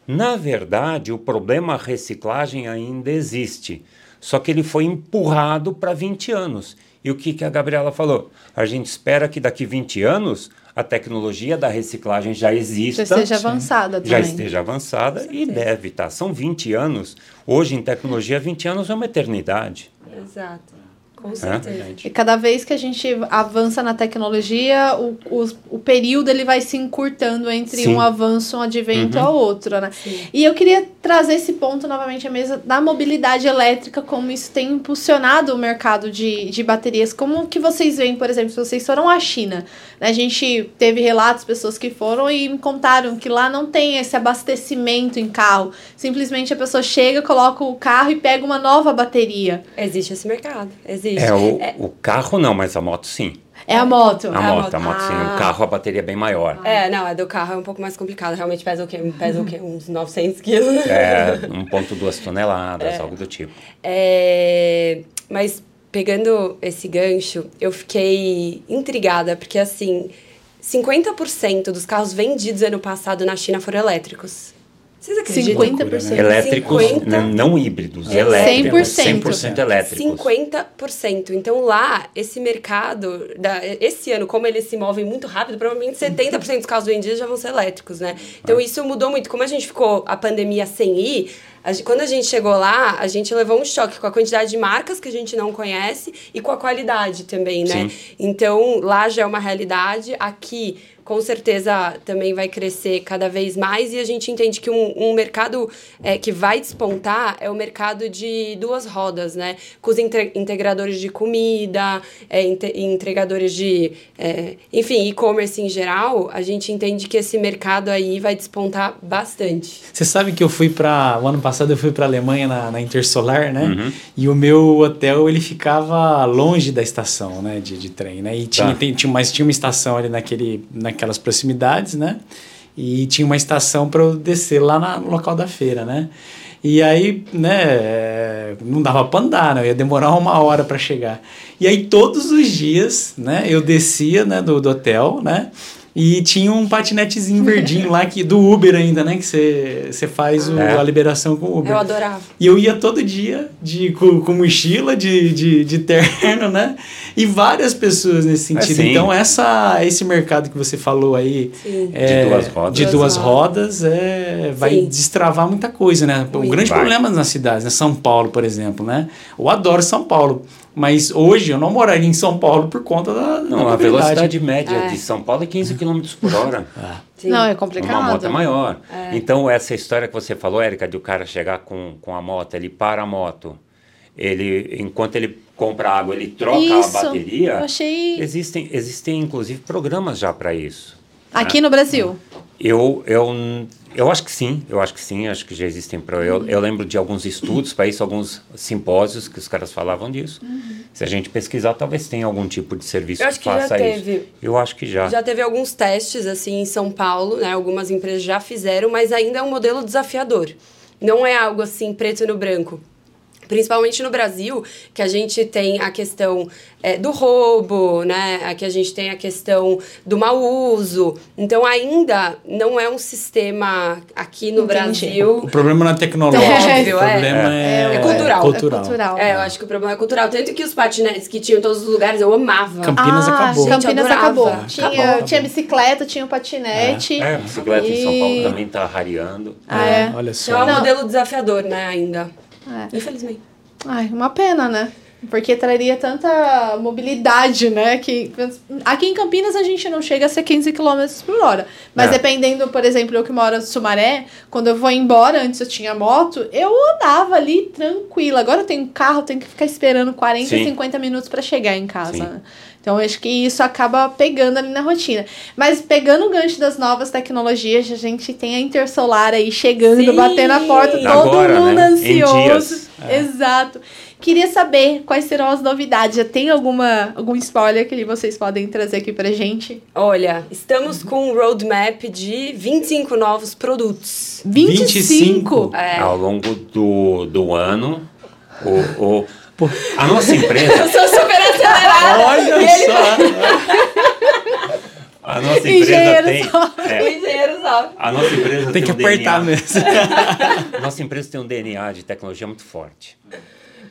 Na verdade, o problema reciclagem ainda existe. Só que ele foi empurrado para 20 anos. E o que, que a Gabriela falou? A gente espera que daqui 20 anos a tecnologia da reciclagem já exista. Já esteja avançada também. Já esteja avançada e deve estar. Tá. São 20 anos. Hoje, em tecnologia, 20 anos é uma eternidade. Exato. Com certeza. É? E cada vez que a gente avança na tecnologia, o, o, o período ele vai se encurtando entre Sim. um avanço, um advento uhum. ao outro, né? Sim. E eu queria trazer esse ponto novamente à mesa da mobilidade elétrica, como isso tem impulsionado o mercado de, de baterias. Como que vocês veem, por exemplo, se vocês foram à China, né? a gente teve relatos, pessoas que foram e me contaram que lá não tem esse abastecimento em carro. Simplesmente a pessoa chega, coloca o carro e pega uma nova bateria. Existe esse mercado, existe. É, o, é. o carro não, mas a moto sim. É a moto. A, a moto, moto, a moto ah. sim. O ah. carro, a bateria é bem maior. É, não, a do carro é um pouco mais complicado. Realmente pesa o quê? Pesa o quê? Uns 900 quilos. É, 1,2 toneladas, é. algo do tipo. É, mas pegando esse gancho, eu fiquei intrigada, porque assim, 50% dos carros vendidos ano passado na China foram elétricos. Vocês acreditam? 50%. Né? Elétricos, 50... não, não híbridos, é. elétricos. 100%. 100% elétricos. 50%. Então lá, esse mercado, da, esse ano, como eles se movem muito rápido, provavelmente 70% dos carros vendidos já vão ser elétricos, né? Então ah. isso mudou muito. Como a gente ficou a pandemia sem ir, a, quando a gente chegou lá, a gente levou um choque com a quantidade de marcas que a gente não conhece e com a qualidade também, né? Sim. Então lá já é uma realidade. Aqui com certeza também vai crescer cada vez mais e a gente entende que um, um mercado é, que vai despontar é o mercado de duas rodas, né? Com os integradores de comida, é, entregadores de, é, enfim, e-commerce em geral, a gente entende que esse mercado aí vai despontar bastante. Você sabe que eu fui para o ano passado eu fui para Alemanha na, na, Intersolar, né? Uhum. E o meu hotel ele ficava longe da estação, né? De, de trem, né? E tinha, tá. tem, tinha, mas tinha uma estação ali naquele, naquele aquelas proximidades, né? E tinha uma estação para eu descer lá no local da feira, né? E aí, né, não dava para andar, né? Eu ia demorar uma hora para chegar. E aí todos os dias, né, eu descia, né, do, do hotel, né? E tinha um patinetezinho verdinho lá que, do Uber ainda, né? Que você faz o, É. a liberação com o Uber. Eu adorava. E eu ia todo dia de, com, com mochila, de, de, de terno, né? E várias pessoas nesse É, sentido. sim. então, essa, esse mercado que você falou aí Sim. é, De duas rodas. de Duas duas rodas. rodas, é, vai Sim. destravar muita coisa, né? Um grande Vai. problema nas cidades, né? São Paulo, por exemplo, né? Eu adoro São Paulo. Mas hoje eu não moraria em São Paulo por conta da, da Não, a mobilidade. velocidade média É. de São Paulo é 15 km por hora. Sim. Não, é É complicado. uma moto maior. É. Então, essa história que você falou, Érica, de o cara chegar com, com a moto, ele para a moto, ele, enquanto ele compra água, ele troca Isso. a bateria. Eu achei. Existem, existem, inclusive, programas já para isso. Aqui no Brasil. Eu, eu, eu acho que sim, eu acho que sim, acho que já existem. Eu, eu lembro de alguns estudos para isso, alguns simpósios que os caras falavam disso. Se a gente pesquisar, talvez tenha algum tipo de serviço Eu acho que que já faça isso. teve. Eu acho que já. Já teve alguns testes assim em São Paulo, né? Algumas empresas já fizeram, mas ainda é um modelo desafiador. Não é algo assim preto no branco. Principalmente no Brasil, que a gente tem a questão é, do roubo, né? Aqui a gente tem a questão do mau uso. Então, ainda não é um sistema aqui no Entendi. Óbvio. O problema não é tecnológico, Óbvio, o é. problema é, É cultural. cultural. É cultural. É, eu acho que o problema é cultural. Tanto que os patinetes que tinham em todos os lugares, eu amava. Campinas ah, acabou. Gente, Campinas adorava. acabou. Tinha, Acabou. tinha bicicleta, tinha o patinete. É, a bicicleta em São Paulo E- também está rareando. Ah, é? Olha Então só. é um Não. modelo desafiador, né, ainda. É. Infelizmente. Ai, uma pena, né? Porque traria tanta mobilidade, né? Que aqui em Campinas a gente não chega a ser 15 km por hora. Mas É. dependendo, por exemplo, eu que moro no Sumaré, quando eu vou embora, antes eu tinha moto, eu andava ali tranquila. Agora eu tenho carro, tenho que ficar esperando 40, Sim. 50 minutos para chegar em casa. Sim. Né? Então, eu acho que isso acaba pegando ali na rotina. Mas pegando o gancho das novas tecnologias, a gente tem a Intersolar aí chegando, Sim. batendo a porta, todo Agora, mundo né? Ansioso. dias. Exato. Queria saber quais serão as novidades. Já tem alguma, algum spoiler que vocês podem trazer aqui pra gente? Olha, estamos com um roadmap de 25 novos produtos. 25? 25? É. Ao longo do, do ano, o, o, a nossa empresa, sou super acelerada. Olha só! a nossa empresa Engenheiro tem, só. é, O engenheiro sabe. a nossa empresa Tem que um apertar DNA, mesmo. Nossa empresa tem um DNA de tecnologia muito forte.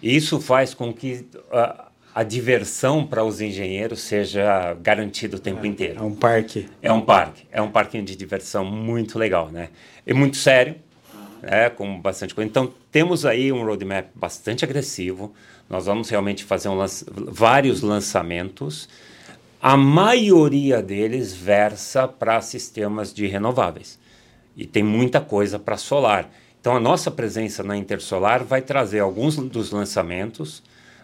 E isso faz com que a, a diversão para os engenheiros seja garantida o tempo inteiro. É um parque. É um parque, é um parquinho de diversão muito legal, né? É muito sério, né? Com bastante coisa. Então temos aí um roadmap bastante agressivo. Nós vamos realmente fazer um lança- vários lançamentos. A maioria deles versa para sistemas de renováveis e tem muita coisa para solar. Então a nossa presença na Intersolar vai trazer alguns dos lançamentos,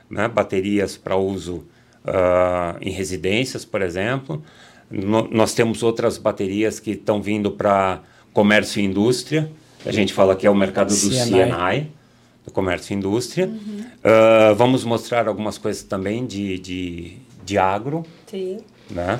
né? baterias para uso ah, em residências, por exemplo. No- nós temos outras baterias que estão vindo para comércio e indústria. A gente fala que é o mercado do CNI. Do comércio e indústria. Ah, vamos mostrar algumas coisas também de, de, de agro. Sim. Né?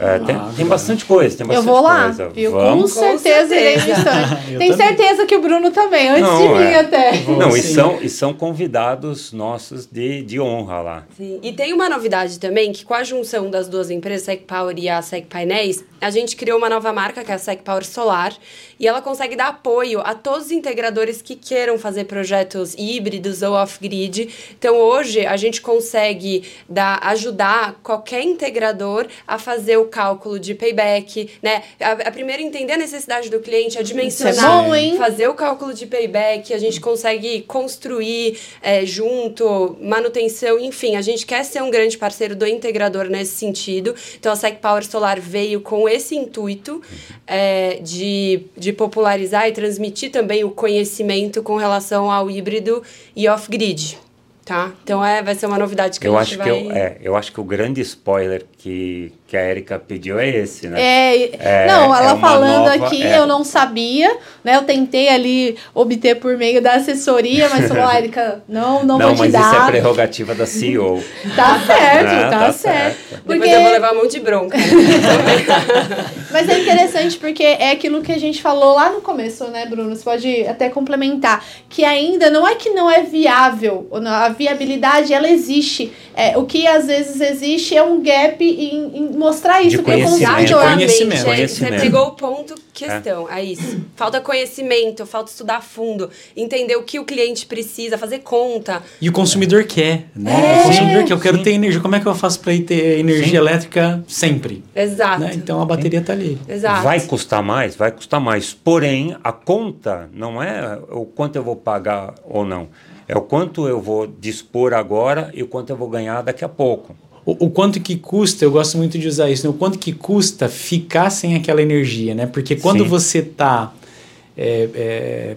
É, tem, tem bastante coisa, tem Hum. Eu bastante vou lá, coisa. viu? Vamos. Com certeza irei no stand. Eu Tenho certeza que o Bruno também, antes Não, de mim é. até. Não, e são, e são convidados nossos de, de honra lá. Sim. E tem uma novidade também, que com a junção das duas empresas, Sec Power e a Sec Painéis, a gente criou uma nova marca, que é a Sec Power Solar, e ela consegue dar apoio a todos os integradores que queiram fazer projetos híbridos ou off-grid. Então, hoje, a gente consegue dar, ajudar qualquer integrador a fazer o cálculo de payback, né? A, a primeiro, entender a necessidade do cliente, a dimensionar, é bom, hein? fazer o cálculo de payback, a gente consegue construir é, junto, manutenção, enfim, a gente quer ser um grande parceiro do integrador nesse sentido. Então a Sec Power Solar veio com esse intuito é, de, de popularizar e transmitir também o conhecimento com relação ao híbrido e off-grid. Tá? Então é, vai ser uma novidade que Eu a acho gente que vai. eu, é, eu acho que o grande spoiler que, que a Erika pediu é esse, né? É, É, não, ela é falando nova- aqui, é. eu não sabia, né? Eu tentei ali obter por meio da assessoria, mas falou, ah, Erika, não, não, vou te mas isso é dar. prerrogativa da CEO. Tá certo, né? tá, certo. Depois Porque, eu vou levar um monte de bronca. mas é interessante porque é aquilo que a gente falou lá no começo, né, Bruno? Você pode até complementar. Que ainda não é que não é viável, não, a viabilidade ela existe. É, o que às vezes existe é um gap em, em mostrar isso De para o conhecimento. consumidor. De conhecimento. Você Conhecimento. pegou o ponto questão, é. isso. Falta conhecimento, falta estudar a fundo, entender o que o cliente precisa, fazer conta. E o consumidor quer, né? É, o consumidor quer, eu quero sim. ter energia. Como é que eu faço para ter energia Sim. elétrica sempre? Exato. Né? Então a bateria tá ali. Exato. Vai custar mais? Vai custar mais. Porém, a conta não é o quanto eu vou pagar ou não. É o quanto eu vou dispor agora e o quanto eu vou ganhar daqui a pouco. O, o quanto que custa, eu gosto muito de usar isso, né? o quanto que custa ficar sem aquela energia, né? Porque quando Sim. você está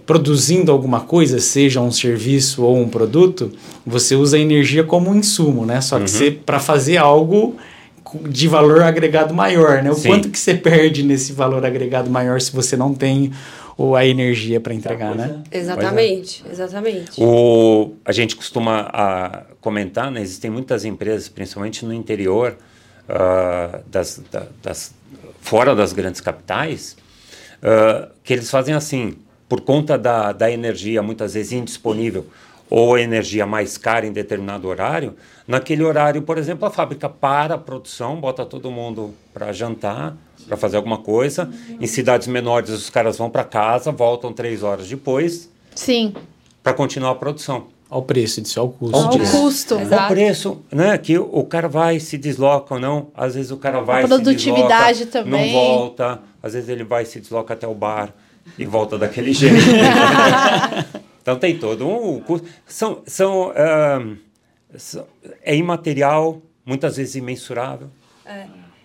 produzindo alguma coisa, seja um serviço ou um produto, você usa a energia como um insumo, né? Só que você para fazer algo de valor agregado maior, né? O Sim. quanto que você perde nesse valor agregado maior se você não tem o, a energia para entregar, né? Exatamente, exatamente. O, a gente costuma ah, comentar, né, existem muitas empresas, principalmente no interior, ah, das, da- das- fora das grandes capitais, ah, que eles fazem assim, por conta da, da energia muitas vezes indisponível ou a energia mais cara em determinado horário, naquele horário, por exemplo, a fábrica para a produção, bota todo mundo para jantar, para fazer alguma coisa. Em cidades menores, os caras vão para casa, voltam três horas depois, Sim, para continuar a produção. Ao preço disso, ao custo. Ao ao disso. custo. Exato. O preço, né? Que o cara vai, se desloca ou não. Às vezes o cara vai, se produtividade desloca, também. não volta. Às vezes ele vai, se desloca até o bar e volta daquele jeito. então tem todo um custo. São, são, são- é imaterial, muitas vezes imensurável.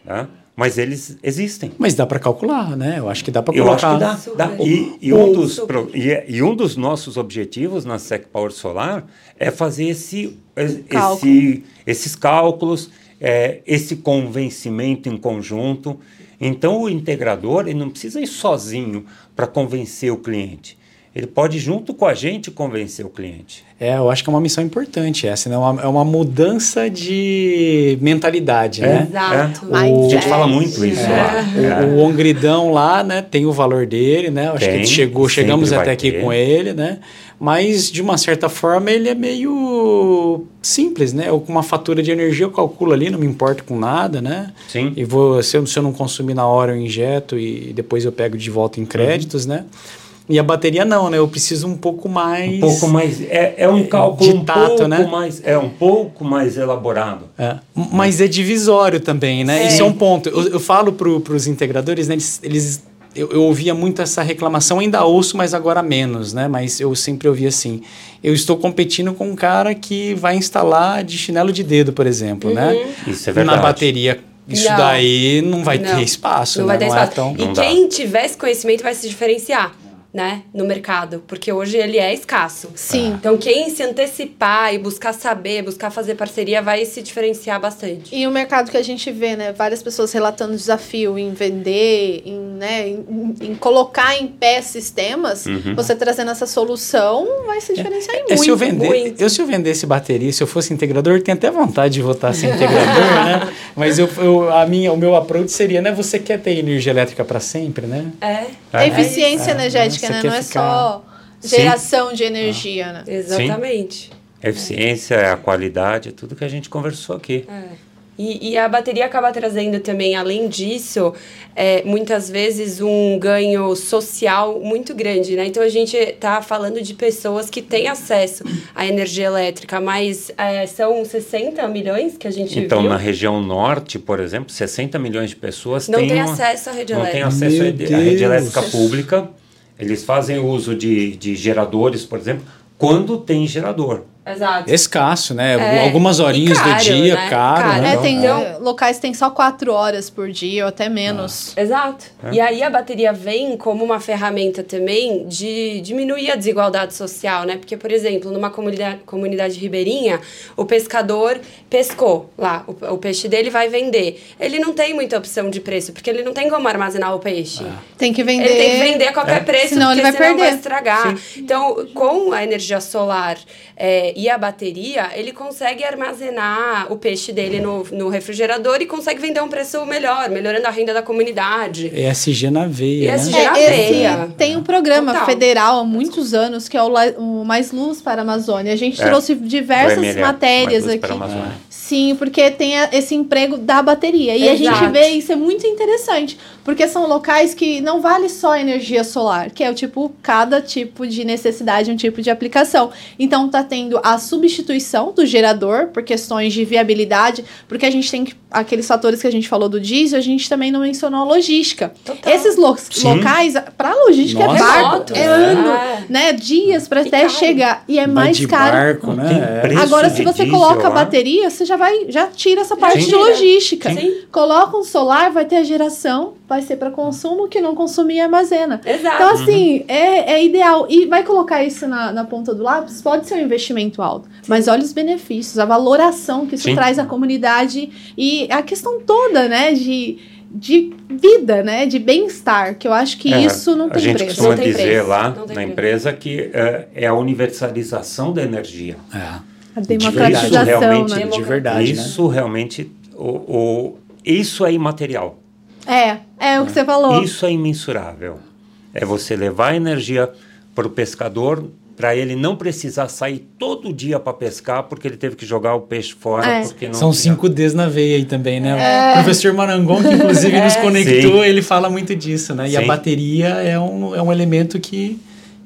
né? Mas eles existem. Mas dá para calcular, né? Eu acho que dá para Eu acho colocar. que dá. dá. E, e um dos, e, é- e um dos nossos objetivos na Sec Power Solar é fazer esse, esse, Cálculo. esses cálculos, é, esse convencimento em conjunto. Então, o integrador ele não precisa ir sozinho para convencer o cliente. Ele pode, junto com a gente, convencer o cliente. É, eu acho que é uma missão importante essa, né? É uma, é mudança de mentalidade, né? Exato. A gente fala muito isso lá. É. O, o Ongridão lá, né, tem o valor dele, né? Eu Acho que Tem, ele chegou, chegamos até aqui ter. com ele, né? Mas de uma certa forma ele é meio simples, né? Eu com uma fatura de energia eu calculo ali, não me importo com nada, né? Sim. E vou, se eu, se eu não consumir na hora eu injeto e depois eu pego de volta em créditos, né? E a bateria não, né? Eu preciso um pouco mais. Um pouco mais. É, é um cálculo de tato, um pouco né? mais. É um pouco mais elaborado. É, Mas é divisório também, né? Isso é um ponto. Eu, eu falo para os integradores, né? Eles, eles- eu, eu ouvia muito essa reclamação, ainda ouço, mas agora menos, né? Mas eu sempre ouvi assim: eu estou competindo com um cara que vai instalar de chinelo de dedo, por exemplo, né? Isso é verdade. Na bateria. Isso Não. daí não vai Não. ter espaço, Não né? vai ter não espaço. é tão. E Não dá. quem tiver esse conhecimento vai se diferenciar, né? No mercado. Porque hoje ele é escasso. Sim. Então, quem se antecipar e buscar saber, buscar fazer parceria, vai se diferenciar bastante. E o mercado que a gente vê, né? Várias pessoas relatando desafio em vender, em, né, em, em colocar em pé sistemas. Você trazendo essa solução vai se diferenciar em É, muito. se eu vender, muito. eu se eu vendesse bateria, se eu fosse integrador, eu tenho até vontade de voltar a ser integrador, né? Mas eu, eu- a minha, o meu approach seria, né? Você quer ter energia elétrica para sempre, né? É. É eficiência É, energética, né? Não é ficar- só geração de energia, né? Exatamente. A eficiência, a qualidade, tudo que a gente conversou aqui. É. E, e a bateria acaba trazendo também, além disso, é, muitas vezes um ganho social muito grande, né? Então a gente está falando de pessoas que têm acesso à energia elétrica, mas é, são 60 milhões que a gente Então, viu. na região norte, por exemplo, 60 milhões de pessoas Não têm tem uma- acesso à rede não elétrica. acesso à Meu rede- à rede elétrica pública. Eles fazem uso de, de geradores, por exemplo, quando tem gerador. Exato. escasso, né? É, Algumas horinhas caro, do dia, né? caro. Caro. né? É, tem Então- eh, locais que tem só quatro horas por dia ou até menos. Exato. E aí a bateria vem como uma ferramenta também de diminuir a desigualdade social, né? Porque, por exemplo, numa comunidade, comunidade ribeirinha, o pescador pescou lá, o, o peixe dele vai vender. Ele não tem muita opção de preço, porque ele não tem como armazenar o peixe. Tem que vender. Ele tem que vender a qualquer É. preço, Senão porque ele vai senão vai perder. estragar. Então, com a energia solar é, e a bateria, ele consegue armazenar o peixe dele no, no refrigerador e consegue vender a um preço melhor, melhorando a renda da comunidade. ESG na veia, ESG né? na É, veia. tem um programa Total. federal há muitos anos que é o, La- o Mais Luz para a Amazônia. A gente É. trouxe diversas MLE, matérias Mais Luz para aqui. a Amazônia. Sim, porque tem a- esse emprego da bateria. E a gente Exato. vê isso é muito interessante, porque são locais que não vale só energia solar, que é o tipo, cada tipo de necessidade, um tipo de aplicação. Então tá tendo a substituição do gerador por questões de viabilidade, porque a gente tem que- aqueles fatores que a gente falou do diesel, a gente também não mencionou a logística. Total. Esses lo- Sim. locais, para logística Nossa. é barco, é né? ano, É. né? Dias para E até caro. chegar e é Vai mais de caro. barco, né? É. preço. Agora, se você diesel coloca a bateria, você já vai, já tira essa parte Sim. de logística. Sim. Coloca um solar, vai ter a geração, vai ser para consumo, que não consumir e armazena. Exato. Então, assim, é, é ideal. E vai colocar isso na, na ponta do lápis? Pode ser um investimento alto, mas olha os benefícios, a valoração que isso Sim. traz à comunidade e a questão toda, né, de, de vida, né, de bem-estar, que eu acho que É, isso não a tem gente preço. costuma Não dizer preço, lá na preço. empresa que é, é a universalização da energia. É. A Isso democratização, realmente- né? De verdade, né? isso realmente, o, o- isso é imaterial. É, é o que você falou. Isso é imensurável. É você levar a energia para o pescador para ele não precisar sair todo dia para pescar porque ele teve que jogar o peixe fora É. porque não São tinha. 5 Ds na veia aí também, né? O professor Marangon, que inclusive nos conectou, ele fala muito disso, né? E a Sim. bateria é um, é um elemento que,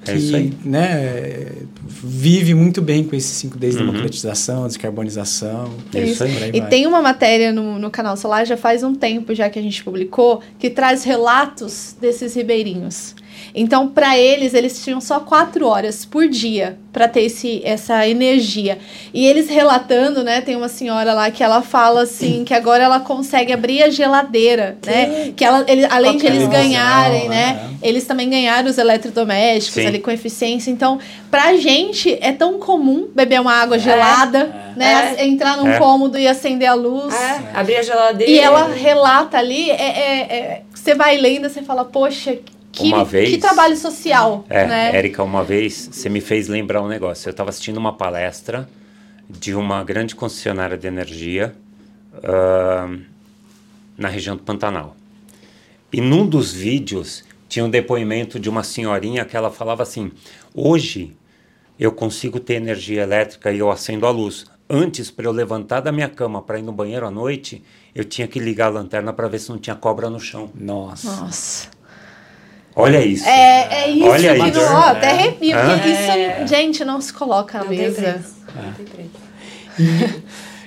É que né, vive muito bem com esses 5 Ds de Uhum. democratização, descarbonização. É isso aí. E vai. tem uma matéria no, no canal Solar, já faz um tempo já que a gente publicou, que traz relatos desses ribeirinhos. Então, para eles, eles tinham só quatro horas por dia para ter esse, essa energia. E eles relatando, né? Tem uma senhora lá que ela fala assim que agora ela consegue abrir a geladeira, né? Que ela, ele, além de eles ganharem, né? né? Eles também ganharam os eletrodomésticos Sim. ali com eficiência. Então, pra gente é tão comum beber uma água gelada, né? É. Entrar num É. cômodo e acender a luz. É, abrir a geladeira. E ela relata ali, é, é- é- você vai lendo, você fala, poxa, que, Uma vez- que trabalho social, É, né? Érica, uma vez você me fez lembrar um negócio. Eu estava assistindo uma palestra de uma grande concessionária de energia ah, na região do Pantanal. E num dos vídeos tinha um depoimento de uma senhorinha que ela falava assim: hoje eu consigo ter energia elétrica e eu acendo a luz. Antes, para eu levantar da minha cama para ir no banheiro à noite, eu tinha que ligar a lanterna para ver se não tinha cobra no chão. Nossa. Nossa. Olha isso. É, é isso Olha que isso. não, ó, até arrepio, Hã? porque É. isso, gente, não se coloca na Não mesa. É. Não tem preço.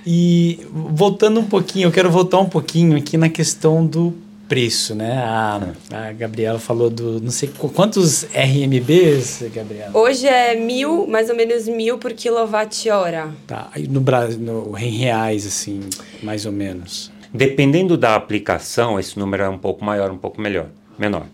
E voltando um pouquinho, eu quero voltar um pouquinho aqui na questão do preço, né? A, a Gabriela falou do, não sei qu- quantos RMBs, Gabriela? Hoje é mil, mais ou menos mil por quilowatt-hora. Tá, no Brasil, no, em reais, assim, mais ou menos. Dependendo da aplicação, esse número é um pouco maior, um pouco melhor, menor.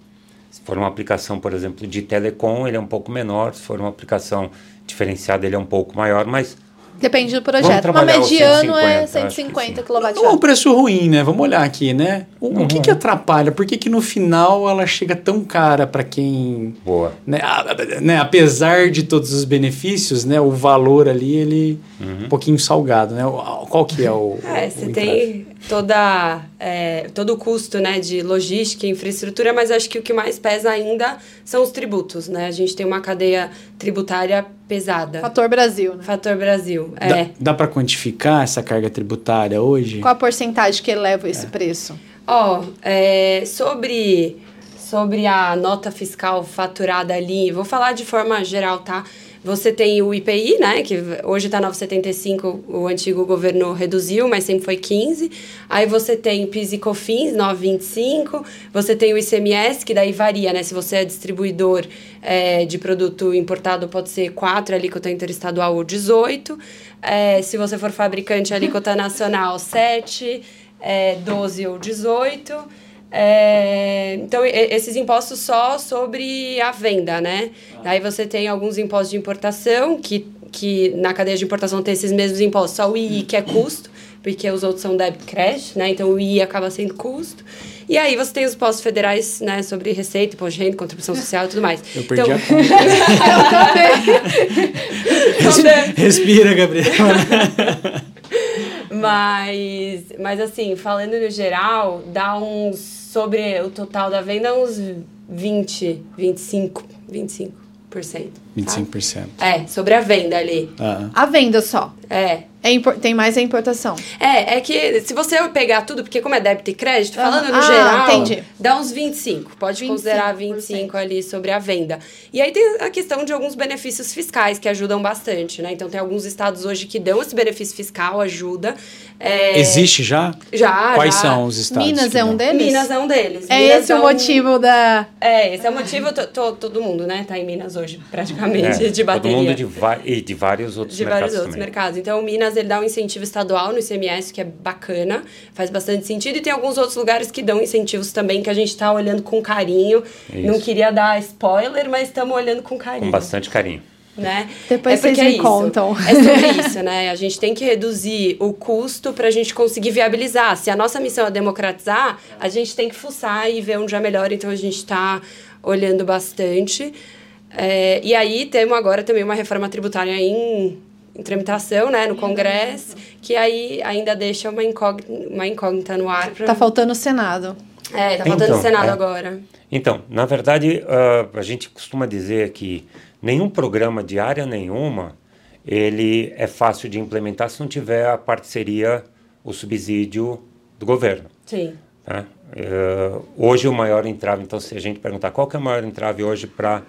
Se for uma aplicação, por exemplo, de telecom, ele é um pouco menor. Se for uma aplicação diferenciada, ele é um pouco maior, mas Depende do projeto. O mediano 150, é acho que 150 sim. Não é um kWh. preço ruim, né? Vamos olhar aqui, né? O, o que Uhum. que atrapalha? Por que que no final ela chega tão cara para quem... boa. Né, a- né, apesar de todos os benefícios, né, o valor ali, ele Uhum. um pouquinho salgado, né? Qual que é o... É, o- você tem toda, é, todo o custo né, de logística e infraestrutura, mas acho que o que mais pesa ainda são os tributos, né? A gente tem uma cadeia tributária pesada. Fator Brasil, né? Fator Brasil. Dá, É. dá para quantificar essa carga tributária hoje? Qual a porcentagem que eleva esse preço? Ó, é, sobre, sobre a nota fiscal faturada ali, vou falar de forma geral, tá? Você tem o IPI, né, que hoje está 9,75, o antigo governo reduziu, mas sempre foi 15. Aí você tem PIS e COFINS, 9,25. Você tem o ICMS, que daí varia, né? Se você é distribuidor é, de produto importado, pode ser 4, alíquota interestadual ou 18. É, se você for fabricante, alíquota nacional, 7, é, 12 ou 18. É, então, esses impostos só sobre a venda, né? Aí você tem alguns impostos de importação, que, que na cadeia de importação tem esses mesmos impostos, só o II, que é custo, porque os outros são débito crédito, né? Então, o II acaba sendo custo. E aí você tem os impostos federais, né, sobre receita, imposto de renda, contribuição social e tudo mais. Eu perdi então, a conta. Respira, Gabriela. mas, mas assim, falando no geral, dá uns sobre o total da venda, uns 20, 25, 25%. 25%. Tá? É, sobre a venda ali. Ah. A venda só. É. É tem mais a importação. É, é que se você pegar tudo, porque como é débito e crédito, falando no ah, geral, entendi. dá uns 25. Pode 25%. considerar 25 ali sobre a venda. E aí tem a questão de alguns benefícios fiscais que ajudam bastante, né? Então tem alguns estados hoje que dão esse benefício fiscal, ajuda. É... Existe já? Já. Quais já. são os estados? Minas é um deles? Minas é um deles. É Minas esse é o motivo da. É, esse é o motivo. todo mundo, né, tá em Minas hoje, praticamente, é, de bateria. Todo mundo de, e de vários outros de mercados. De vários outros também. mercados. Então, Minas ele dá um incentivo estadual no ICMS, que é bacana, faz bastante sentido. E tem alguns outros lugares que dão incentivos também, que a gente está olhando com carinho. Isso. Não queria dar spoiler, mas estamos olhando com carinho. Com bastante carinho. Né? Depois é vocês me é isso. contam. É sobre isso, né? A gente tem que reduzir o custo para a gente conseguir viabilizar. Se a nossa missão é democratizar, a gente tem que fuçar e ver onde é melhor. Então, a gente está olhando bastante. É, e aí, temos agora também uma reforma tributária em em tramitação, né, no Congresso, que aí ainda deixa uma incógnita, uma incógnita no ar. Pra... Tá faltando o Senado. É, tá faltando então, o Senado é. agora. Então, na verdade, uh, a gente costuma dizer que nenhum programa de área nenhuma ele é fácil de implementar se não tiver a parceria, o subsídio do governo. Sim. Tá? Uh, hoje o maior entrave, então se a gente perguntar qual que é o maior entrave hoje para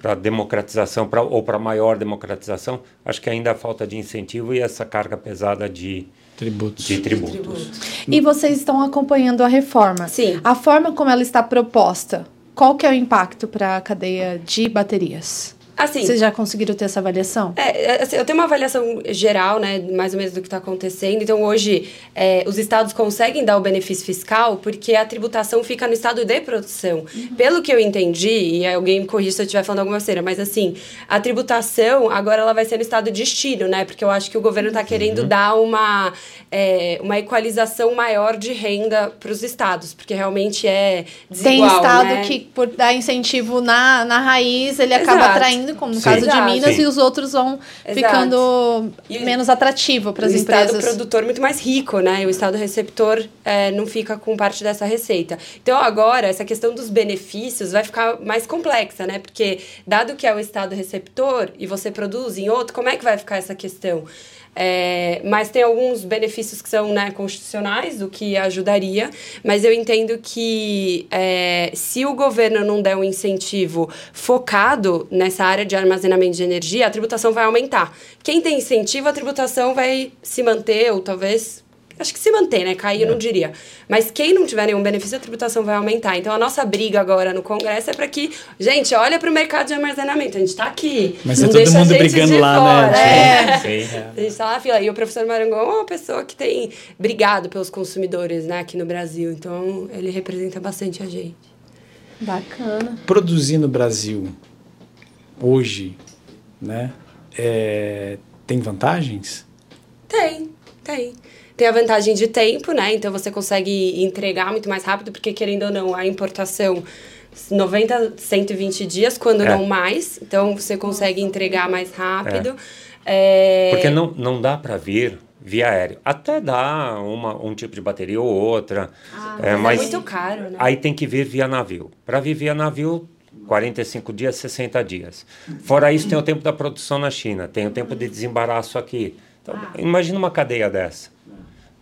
para democratização pra, ou para maior democratização, acho que ainda há falta de incentivo e essa carga pesada de tributos. De tributos. E vocês estão acompanhando a reforma? Sim. A forma como ela está proposta, qual que é o impacto para a cadeia de baterias? Assim, Vocês já conseguiram ter essa avaliação? É, é, assim, eu tenho uma avaliação geral, né, mais ou menos do que está acontecendo. Então, hoje, é, os estados conseguem dar o benefício fiscal porque a tributação fica no estado de produção. Uhum. Pelo que eu entendi, e alguém me corrija se eu estiver falando alguma besteira, mas assim, a tributação agora ela vai ser no estado de destino, né? Porque eu acho que o governo está querendo uhum. dar uma, é, uma equalização maior de renda para os estados, porque realmente é desigual, Tem estado né? que, por dar incentivo na, na raiz, ele Exato. acaba atraindo como no Sim. caso de Minas, Sim. e os outros vão Exato. ficando e menos atrativo para as empresas. O estado produtor muito mais rico, né? E o estado receptor é, não fica com parte dessa receita. Então, agora, essa questão dos benefícios vai ficar mais complexa, né? Porque, dado que é o estado receptor e você produz em outro, como é que vai ficar essa questão? É, mas tem alguns benefícios que são né, constitucionais, o que ajudaria, mas eu entendo que é, se o governo não der um incentivo focado nessa área de armazenamento de energia, a tributação vai aumentar. Quem tem incentivo, a tributação vai se manter ou talvez acho que se mantém, né? Cair, eu não é. diria. Mas quem não tiver nenhum benefício, a tributação vai aumentar. Então, a nossa briga agora no Congresso é para que, gente, olha para o mercado de armazenamento. A gente está aqui. Mas é todo mundo brigando lá, fora. né? É. Sim, é. A gente está lá na fila. E o professor Marangon é uma pessoa que tem brigado pelos consumidores, né, aqui no Brasil. Então, ele representa bastante a gente. Bacana. Produzir no Brasil hoje, né, é, tem vantagens? Tem, tem. Tem a vantagem de tempo, né? Então você consegue entregar muito mais rápido, porque querendo ou não, a importação 90, 120 dias, quando é. não mais. Então você consegue entregar mais rápido. É. É... Porque não, não dá para vir via aéreo. Até dá uma, um tipo de bateria ou outra. Ah, é, mas é muito caro, né? Aí tem que vir via navio. Para vir via navio, 45 dias, 60 dias. Fora isso, tem o tempo da produção na China, tem o tempo de desembaraço aqui. Então, ah. imagina uma cadeia dessa.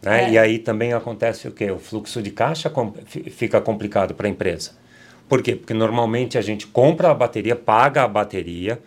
Né? É. E aí também acontece o quê? O fluxo de caixa com, fica complicado para a empresa. Por quê? Porque normalmente a gente compra a bateria, paga a bateria,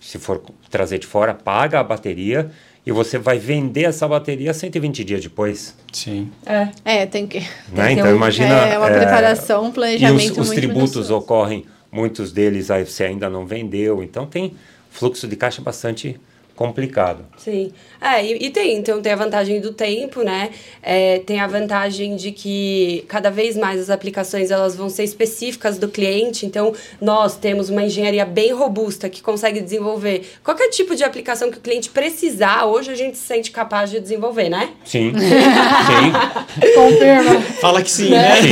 se for trazer de fora, paga a bateria e você vai vender essa bateria 120 dias depois. Sim. É. É, tem que. Né? Então, imagina. É uma preparação, um E planejamento os, os muito tributos minucioso. ocorrem, muitos deles aí você ainda não vendeu, então tem fluxo de caixa bastante complicado. Sim. É, e, e tem, então tem a vantagem do tempo, né? É, tem a vantagem de que cada vez mais as aplicações elas vão ser específicas do cliente. Então, nós temos uma engenharia bem robusta que consegue desenvolver qualquer tipo de aplicação que o cliente precisar, hoje a gente se sente capaz de desenvolver, né? Sim, sim, Confirma. Fala que sim, né? sim.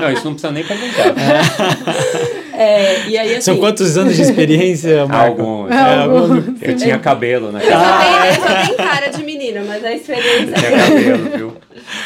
Não, isso não precisa nem perguntar. É, e aí, assim, São quantos anos de experiência, Marco? Alguns. É, algum- Eu tinha cabelo, né? eu só tenho- eu só tenho cara de menina, mas a experiência Tinha cabelo, viu?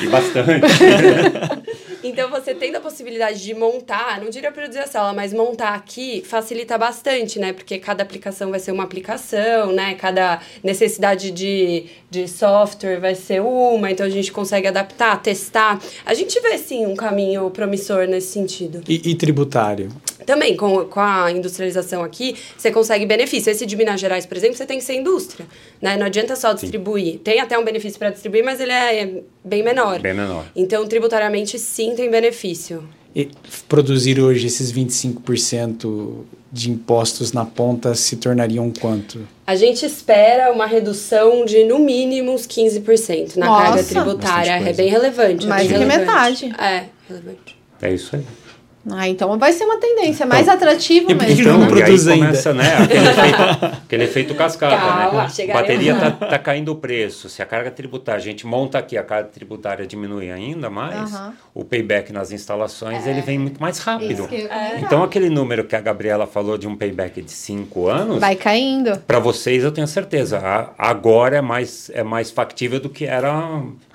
E bastante. Então, você tendo a possibilidade de montar, não diria produzir a sala, mas montar aqui facilita bastante, né? Porque cada aplicação vai ser uma aplicação, né? Cada necessidade de, de software vai ser uma, então a gente consegue adaptar, testar. A gente vê, sim, um caminho promissor nesse sentido. E, e tributário? Também, com, com a industrialização aqui, você consegue benefício. Esse de Minas Gerais, por exemplo, você tem que ser indústria, né? Não adianta só distribuir. Tem até um benefício para distribuir, mas ele é bem menor. Bem menor. Então, tributariamente, sim, tem benefício. E produzir hoje esses 25% de impostos na ponta se tornariam quanto? A gente espera uma redução de no mínimo uns 15% na Nossa, carga tributária. É bem relevante. é Mais do que relevante. metade. É, relevante. É isso aí. Ah, então vai ser uma tendência mais atrativa e por que mesmo. não né? Então, e aí produz ainda. começa, né, aquele efeito, aquele efeito cascata, Calma, né? chegaremos Bateria lá. tá, tá caindo o preço. Se a carga tributária, a gente monta aqui, a carga tributária diminui ainda mais, Aham. o payback nas instalações, ele vem muito mais rápido. Comentar. Então, aquele número que a Gabriela falou de um payback de 5 anos, Vai caindo. para vocês eu tenho certeza, a- agora é mais, é mais factível do que era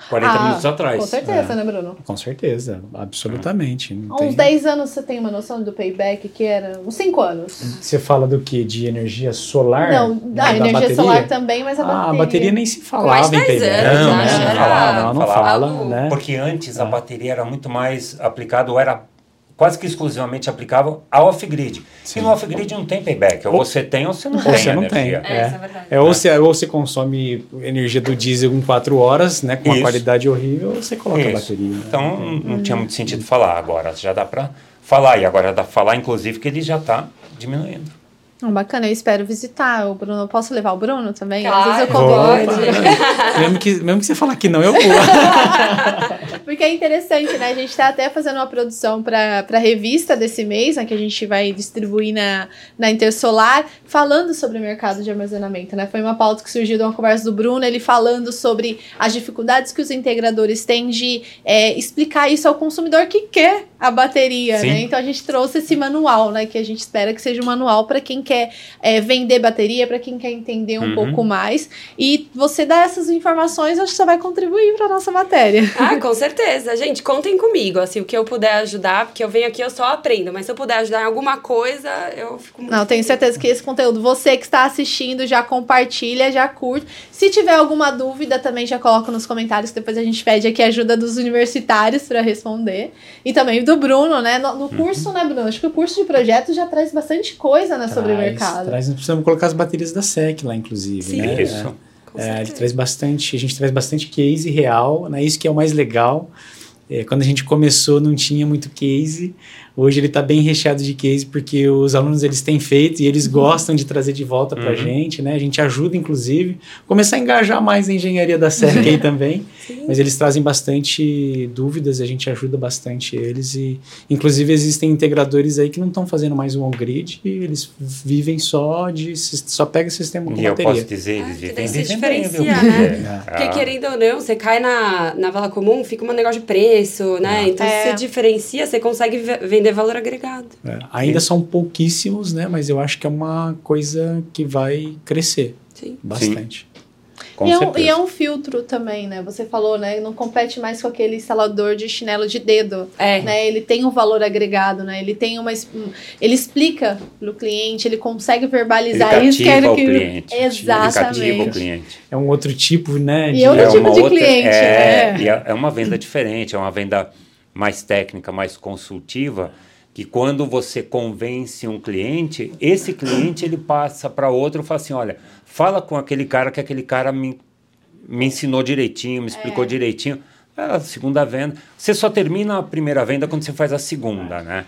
40 Ah, minutos atrás. Com certeza, né, Bruno? Com certeza, absolutamente. Não Há uns 10 anos você tem uma noção do payback que era uns 5 anos. Você fala do que? De energia solar? Não, Né, da energia bateria? solar também, mas a Ah, bateria. a bateria nem se Mais falava em 10 payback. anos, Não, né? não, falava, não, não falava. fala, Algo- né? Porque antes a bateria era muito mais aplicado, era quase que exclusivamente aplicável ao off-grid. E no off-grid não tem payback. Ou você tem ou você não Ou tem você não tem. É, é verdade. É, ou, você, ou você consome energia do diesel em 4 horas, né? Com uma Isso. qualidade horrível, ou você coloca a Isso. bateria. né? Então não, não tinha muito sentido falar. Agora já dá para falar. E agora dá para falar, inclusive, que ele já está diminuindo. Bacana, eu espero visitar o Bruno. Posso levar o Bruno também? Às Claro, vezes eu convido. mesmo, que, mesmo que você falar que não, eu vou. Porque é interessante, né? A gente tá até fazendo uma produção para a revista desse mês, né? Que a gente vai distribuir na, na Intersolar, falando sobre o mercado de armazenamento, né? Foi uma pauta que surgiu de uma conversa do Bruno, ele falando sobre as dificuldades que os integradores têm de é, explicar isso ao consumidor que quer a bateria, Sim. né? Então a gente trouxe esse manual, né? Que a gente espera que seja um manual para quem quer é, vender bateria, para quem quer entender um Uhum. pouco mais. E você dar essas informações, acho que só vai contribuir para nossa matéria. Ah, com certeza. Gente, contem comigo. Assim, o que eu puder ajudar, porque eu venho aqui, eu só aprendo. Mas se eu puder ajudar em alguma coisa, eu fico muito Não, tenho certeza que esse conteúdo, você que está assistindo, já compartilha, já curte. Se tiver alguma dúvida, também já coloca nos comentários, que depois a gente pede aqui a ajuda dos universitários para responder. E também do Bruno, né? No, no curso, né, Bruno? Acho que o curso de projetos já traz bastante coisa né, sobre mercado. Traz, nós precisamos colocar as baterias da SEC lá, inclusive. Sim. né? Isso. Com É, ele traz bastante, a gente traz bastante case real, né? Isso que é o mais legal. É, quando a gente começou não tinha muito case. Hoje ele está bem recheado de case porque os alunos eles têm feito e eles gostam de trazer de volta para a Uhum. gente, né? A gente ajuda inclusive começar a engajar mais a engenharia da SEC aí também. Sim. Mas eles trazem bastante dúvidas, a gente ajuda bastante eles e inclusive existem integradores aí que não estão fazendo mais o on-grid e eles vivem só de só pega o sistema com E eu bateria. posso dizer, eles Ah, que vivem daí se vivem bem, viu? diferencia, né? É. Porque Ah. querendo ou não, você cai na, na vala comum, fica um negócio de preço, né? Então, É. se você diferencia, você consegue ve- vender valor agregado. É, ainda são pouquíssimos, né? Mas eu acho que é uma coisa que vai crescer Sim. bastante. Com e, é um, e é um filtro também, né? Você falou, né? Não compete mais com aquele instalador de chinelo de dedo. É. Né? Ele tem um valor agregado, né? Ele tem uma. um- Ele explica pro cliente, ele consegue Ele verbalizar isso que cativa era o que. cliente. Ele cativa o Exatamente. cliente. É um outro tipo, né? E de- eu- Outro é tipo de outra, cliente, é, né? e é, é uma venda diferente, é uma venda mais técnica, mais consultiva, que quando você convence um cliente, esse cliente ele passa para outro e fala assim, olha, fala com aquele cara que aquele cara me, me ensinou direitinho, me explicou É. direitinho. É a segunda venda. Você só termina a primeira venda quando você faz a segunda, né?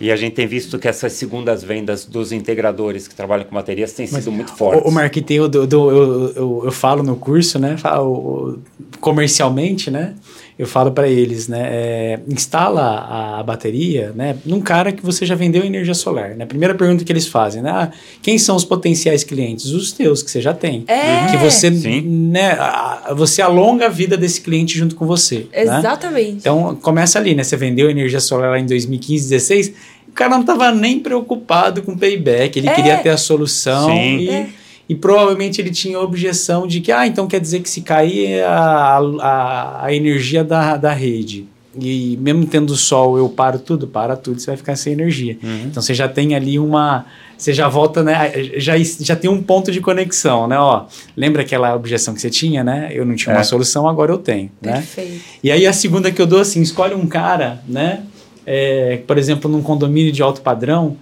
E a gente tem visto que essas segundas vendas dos integradores que trabalham com baterias têm sido muito fortes. O, o marketing, eu, do- do- eu, eu, eu falo no curso, né? falo, comercialmente, né? Eu falo para eles, né? é, instala a, a bateria, né? Num cara que você já vendeu energia solar, né? Primeira pergunta que eles fazem, né? Ah, quem são os potenciais clientes? Os teus que você já tem. É. Que você, Sim. né? a- Você alonga a vida desse cliente junto com você. né? Exatamente. Então começa ali, né? Você vendeu energia solar lá em 2015, 16, o cara não estava nem preocupado com payback, ele É. queria ter a solução Sim. e, É. e provavelmente ele tinha a objeção de que, ah, então quer dizer que se cair é a, a, a energia da, da rede. E mesmo tendo sol, eu paro tudo, para tudo, você vai ficar sem energia. Uhum. Então você já tem ali uma. Você já volta, né? Já, já tem um ponto de conexão, né? Ó, lembra aquela objeção que você tinha, né? Eu não tinha É. uma solução, agora eu tenho. Né? Perfeito. E aí a segunda que eu dou assim, escolhe um cara, né? é, por exemplo, num condomínio de alto padrão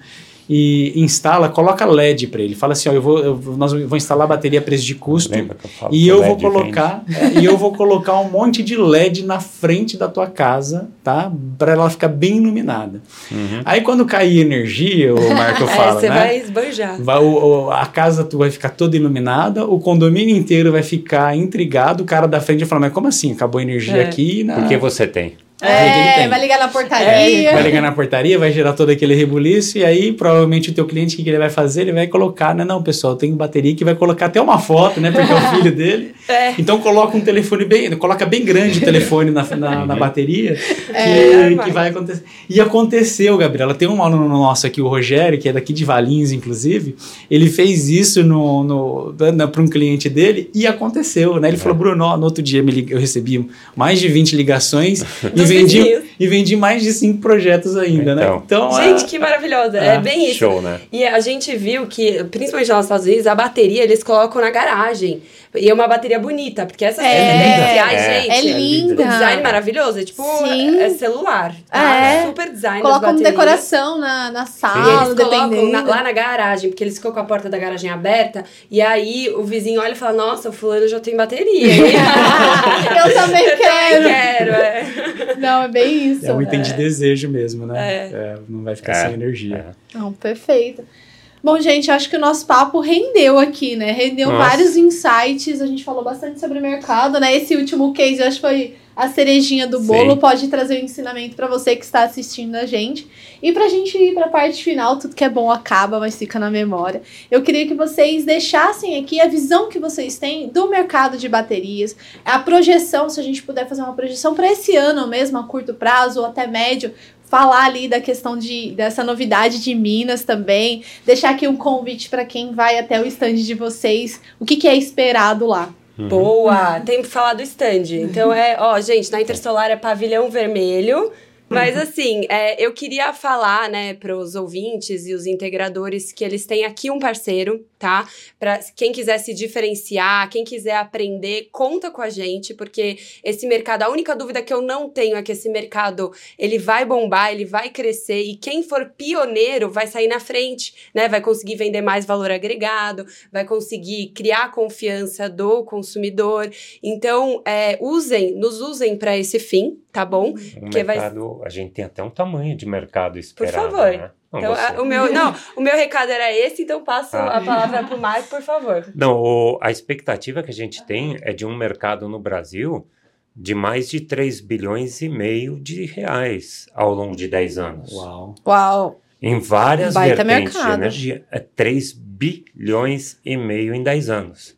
e instala, coloca LED para ele. Fala assim, ó, eu vou, eu nós vou instalar bateria a preço de custo eu e eu vou colocar é, e eu vou colocar um monte de LED na frente da tua casa, tá? Para ela ficar bem iluminada. Uhum. Aí quando cair energia, o Marco É, fala, você né? vai esbanjar. Vai, o- o- a casa tu vai ficar toda iluminada, o condomínio inteiro vai ficar intrigado, o cara da frente vai falar, mas como assim? Acabou a energia É. aqui na... Porque você tem. É, É, vai ligar na portaria. Vai ligar na portaria, vai gerar todo aquele rebuliço, e aí provavelmente o teu cliente, o que ele vai fazer? Ele vai colocar, né? Não, pessoal, tem bateria que vai colocar até uma foto, né? Porque é o filho dele. É. Então coloca um telefone bem, coloca bem grande o telefone na, na, na bateria, que, É, que vai acontecer. E aconteceu, Gabriela. Tem um aluno nosso aqui, o Rogério, que é daqui de Valinhos, inclusive. Ele fez isso no, no, para um cliente dele e aconteceu, né? Ele falou, Bruno, no outro dia eu recebi mais de 20 ligações e Vendi. E vendi mais de 5 projetos ainda, né? Então. Então, Gente, é- que maravilhosa. Ah, é bem isso. Show, né? E a gente viu que, principalmente nos Estados Unidos, a bateria eles colocam na garagem. E é uma bateria bonita, porque essas É. É. gente. É O linda. design maravilhoso. É tipo, Sim. é celular. tá? É. Super design. Coloca como decoração na, na E sala, eles colocam dependendo. na- lá na garagem, porque eles ficam com a porta da garagem aberta, e aí o vizinho olha e fala, nossa, o fulano já tem bateria. Eu também Eu quero. também quero, é. Não, é bem isso. É um item de desejo mesmo, né? É. É, não vai ficar É, sem energia. é. Não, perfeito. Bom, gente, acho que o nosso papo rendeu aqui, né? Rendeu Nossa. vários insights. A gente falou bastante sobre o mercado, né? Esse último case, eu acho que foi a cerejinha do Sim. bolo. Pode trazer um ensinamento pra você que está assistindo a gente. E pra gente ir pra parte final, tudo que é bom acaba, mas fica na memória. Eu queria que vocês deixassem aqui a visão que vocês têm do mercado de baterias, a projeção, se a gente puder fazer uma projeção para esse ano mesmo, a curto prazo ou até médio, falar ali da questão de dessa novidade de Minas também, deixar aqui um convite para quem vai até o stand de vocês, o que, que é esperado lá. Boa! Tem que falar do stand. Então é, ó, gente, na Intersolar é pavilhão vermelho. Mas assim, é, eu queria falar, né, para os ouvintes e os integradores que eles têm aqui um parceiro, tá? Para quem quiser se diferenciar, quem quiser aprender, conta com a gente, porque esse mercado, a única dúvida que eu não tenho é que esse mercado ele vai bombar, ele vai crescer e quem for pioneiro vai sair na frente, né? Vai conseguir vender mais valor agregado, vai conseguir criar a confiança do consumidor. Então, é, usem, nos usem para esse fim, tá bom? Que vai- mercado, a gente tem até um tamanho de mercado esperado, favor. né? Não, Então, você- a- o meu, não, o meu recado era esse, então passo Ah. a palavra para o Marco, por favor. Não, o- a expectativa que a gente tem é de um mercado no Brasil de mais de 3 bilhões e meio de reais ao longo de 10 anos. Uau. Uau! Em várias Baita vertentes de mercado. energia. É 3 bilhões e meio em 10 anos.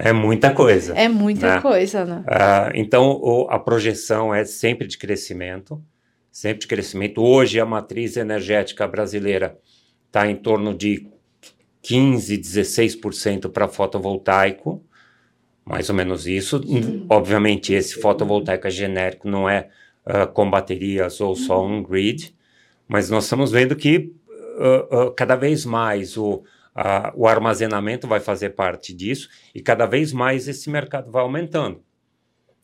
É muita coisa. É muita Né? coisa, né? Ah, então, o- a projeção é sempre de crescimento, sempre de crescimento. Hoje, a matriz energética brasileira está em torno de 15, 16% para fotovoltaico, mais ou menos isso. Obviamente, esse fotovoltaico é genérico, não é ah, com baterias ou só um grid, mas nós estamos vendo que ah, ah, cada vez mais o, ah, o armazenamento vai fazer parte disso e cada vez mais esse mercado vai aumentando.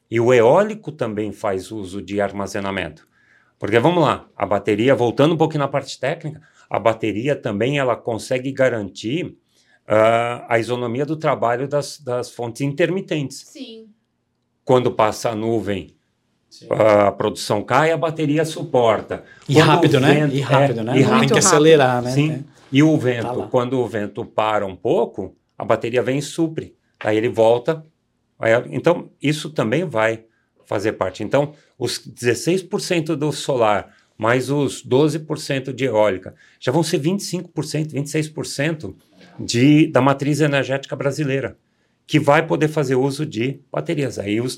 E o eólico também faz uso de armazenamento. Porque vamos lá, a bateria, voltando um pouquinho na parte técnica, a bateria também ela consegue garantir uh, a isonomia do trabalho das, das fontes intermitentes. Sim. Quando passa a nuvem, a produção cai, a bateria suporta. E Quando rápido, né? vento- E rápido, é, né? e Tem rápido. que acelerar, né? Sim. E o Tá vento, lá. quando o vento para um pouco, a bateria vem e supre. Aí ele volta. aí- então, isso também vai fazer parte. Então, os 16% do solar, mais os 12% de eólica, já vão ser 25%, 26% de, da matriz energética brasileira, que vai poder fazer uso de baterias. Aí os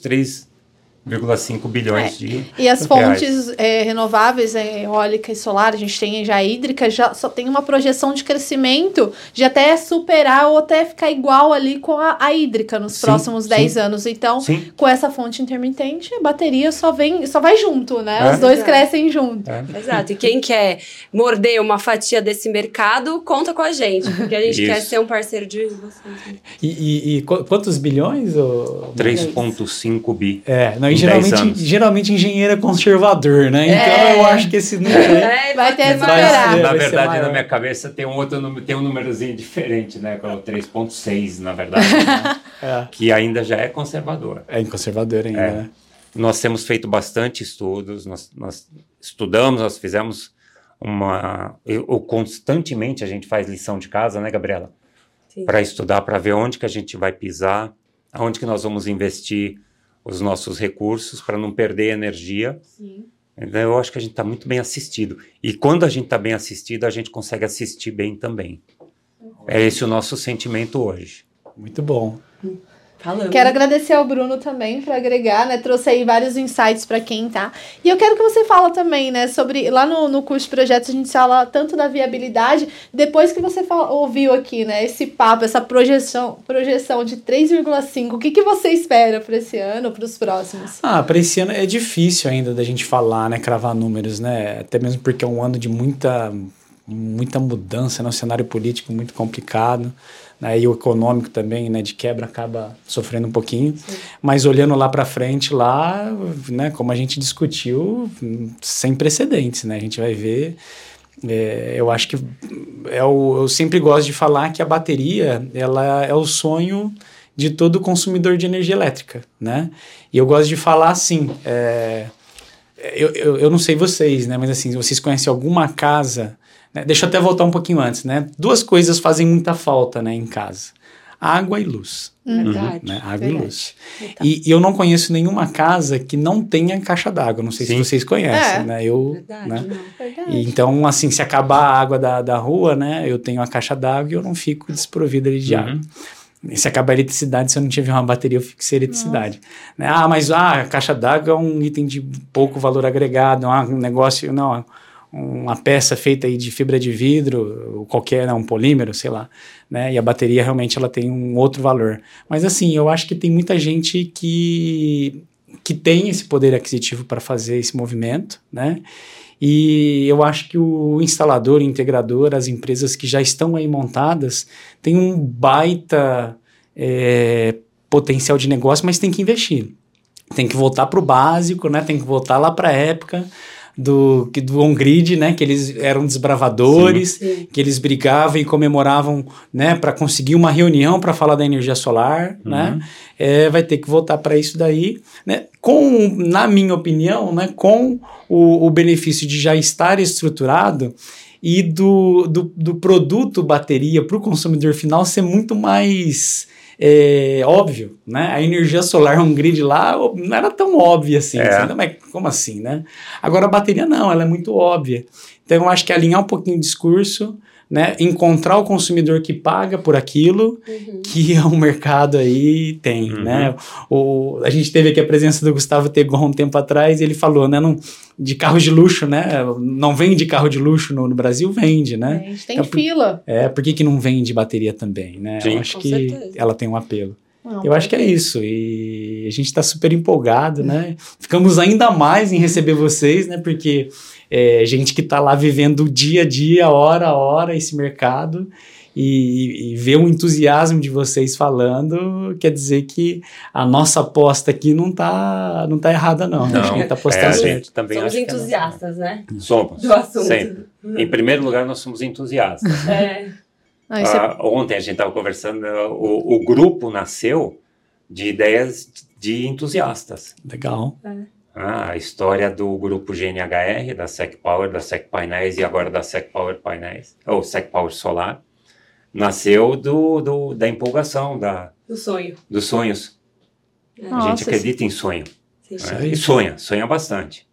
3,5 bilhões É. de E as fontes é, renováveis, é, eólica e solar, a gente tem já a hídrica, já só tem uma projeção de crescimento de até superar ou até ficar igual ali com a, a hídrica nos Sim, próximos sim. 10 anos. Então, Sim. com essa fonte intermitente, a bateria só vem, só vai junto, né? É. Os dois Exato. crescem junto. É. Exato. E quem quer morder uma fatia desse mercado, conta com a gente, porque a gente Isso. quer ser um parceiro de vocês. E, e- e qu- quantos bilhões? ô- 3,5 bi. É, não, e Em 10 geralmente, anos. geralmente engenheiro é conservador, né? Então É. eu acho que esse número aí É, Vai ter maior. ser- Na vai ser verdade, maior. na minha cabeça tem um outro número, tem um númerozinho diferente, né? Que é o 3.6, na verdade, né? é, que ainda já é conservador. é conservador ainda, É. né? Nós temos feito bastante estudos, nós, nós estudamos, nós fizemos uma. Eu, eu constantemente a gente faz lição de casa, né, Gabriela? Para estudar, para ver onde que a gente vai pisar, aonde que nós vamos investir os nossos recursos para não perder energia. Então, eu acho que a gente está muito bem assistido. E quando a gente está bem assistido, a gente consegue assistir bem também. É esse o nosso sentimento hoje. Muito bom. Falamos. Quero agradecer ao Bruno também por agregar, né? Trouxe aí vários insights para quem tá. E eu quero que você fala também, né, sobre lá no, no curso de projetos a gente fala tanto da viabilidade, depois que você fala- ouviu aqui, né, esse papo, essa projeção, projeção de 3,5, o que que você espera para esse ano, para os próximos? Ah, para esse ano é difícil ainda da gente falar, né? Cravar números, né? Até mesmo porque é um ano de muita, muita mudança, né? Um cenário político muito complicado. Né? E o econômico também, né? De quebra acaba sofrendo um pouquinho. Mas olhando lá para frente, lá, né? Como a gente discutiu, sem precedentes, né? A gente vai ver. é, eu acho que é o, eu sempre gosto de falar que a bateria ela é o sonho de todo consumidor de energia elétrica, né? E eu gosto de falar assim, é, eu, eu, eu não sei vocês, né? Mas assim, vocês conhecem alguma casa... né? Deixa eu até voltar um pouquinho antes, né? Duas coisas fazem muita falta, né? Em casa. Água e luz, Verdade. né? Água e verdade. luz. Verdade. E, e eu não conheço nenhuma casa que não tenha caixa d'água. Não sei Sim. se vocês conhecem, É. né? Eu, Verdade, né? não. E então, assim, se acabar a água da, da rua, né? Eu tenho a caixa d'água e eu não fico desprovido ali de Uhum. água. E Se acabar a eletricidade, se eu não tiver uma bateria, eu fico sem eletricidade. Né? Ah, mas ah, a caixa d'água é um item de pouco valor agregado, ah, um negócio, não, uma peça feita aí de fibra de vidro, ou qualquer, né, um polímero, sei lá, né? E a bateria realmente ela tem um outro valor. Mas assim, eu acho que tem muita gente que que tem esse poder aquisitivo para fazer esse movimento, né? E eu acho que o instalador, integrador, as empresas que já estão aí montadas, têm um baita é, potencial de negócio, mas tem que investir. Tem que voltar para o básico, né? Tem que voltar lá para a época do, do on-grid, né? Que eles eram desbravadores, Sim. que eles brigavam e comemoravam, né? Para conseguir uma reunião para falar da energia solar, né? É, vai ter que voltar para isso daí, né? Com, na minha opinião, né? Com o, o benefício de já estar estruturado e do, do, do produto bateria para o consumidor final ser muito mais é, óbvio, né? A energia solar on grid lá não era tão óbvia assim, É. assim, mas como assim, né? Agora a bateria não, ela é muito óbvia. Então eu acho que alinhar um pouquinho o discurso, né? Encontrar o consumidor que paga por aquilo, Uhum. que é um mercado aí tem, Uhum. né? O, a gente teve aqui a presença do Gustavo Tegon um tempo atrás e ele falou, né? Não, de carro de luxo, né? Não vende carro de luxo no, no Brasil? Vende, né? A gente tem por- fila. É, por que, que não vende bateria também, né? Sim. Eu acho Com que certeza. ela tem um apelo. Não, Eu acho que é isso. E a gente está super empolgado, né? Ficamos ainda mais em receber vocês, né? Porque é gente que está lá vivendo dia a dia, hora a hora, esse mercado. e, e, ver o entusiasmo de vocês falando, quer dizer que a nossa aposta aqui não tá, não tá errada, não. Não, a gente tá apostando é, certo. também Somos é entusiastas, né? Somos. Do assunto. Sempre. Em primeiro lugar, nós somos entusiastas. É. Ah, isso é- Ah, ontem a gente estava conversando, o, o grupo nasceu de ideias de entusiastas. Legal. Ah, a história do grupo GNHR, da SEC Power, da SEC Painéis e agora da SEC Power Painéis, ou SEC Power Solar, nasceu do, do- da empolgação, da, Do sonho. dos sonhos. a Nossa, gente acredita em sonho. Sim. né? E sonha, sonha bastante.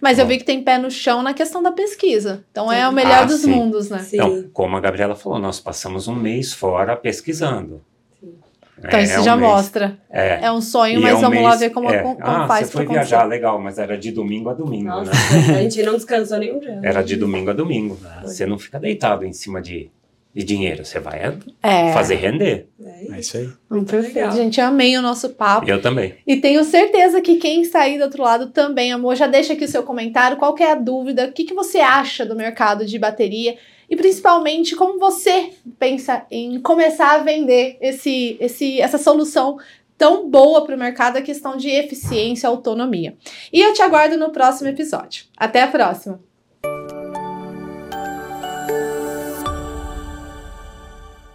Mas eu Bom. vi que tem pé no chão na questão da pesquisa. Então é Sim. o melhor Ah, dos sim. mundos, né? Sim. Então, como a Gabriela falou, nós passamos um mês fora pesquisando. Então É, isso é um já mês. mostra. É. É um sonho, E mas é um vamos lá mês- ver como, é. como ah, faz você foi viajar, acontecer. legal, mas era de domingo a domingo, Nossa, né? a gente não descansou nenhum dia. Era de domingo a domingo. Você não fica deitado em cima de, de dinheiro, você vai É. fazer render. É É isso. aí. Perfeito, legal. gente. Amei o nosso papo. Eu também. E tenho certeza que quem sair do outro lado também amor. Já deixa aqui o seu comentário. Qual que é a dúvida? O que, que você acha do mercado de bateria? E principalmente, como você pensa em começar a vender esse, esse, essa solução tão boa para o mercado, a questão de eficiência e autonomia. E eu te aguardo no próximo episódio. Até a próxima!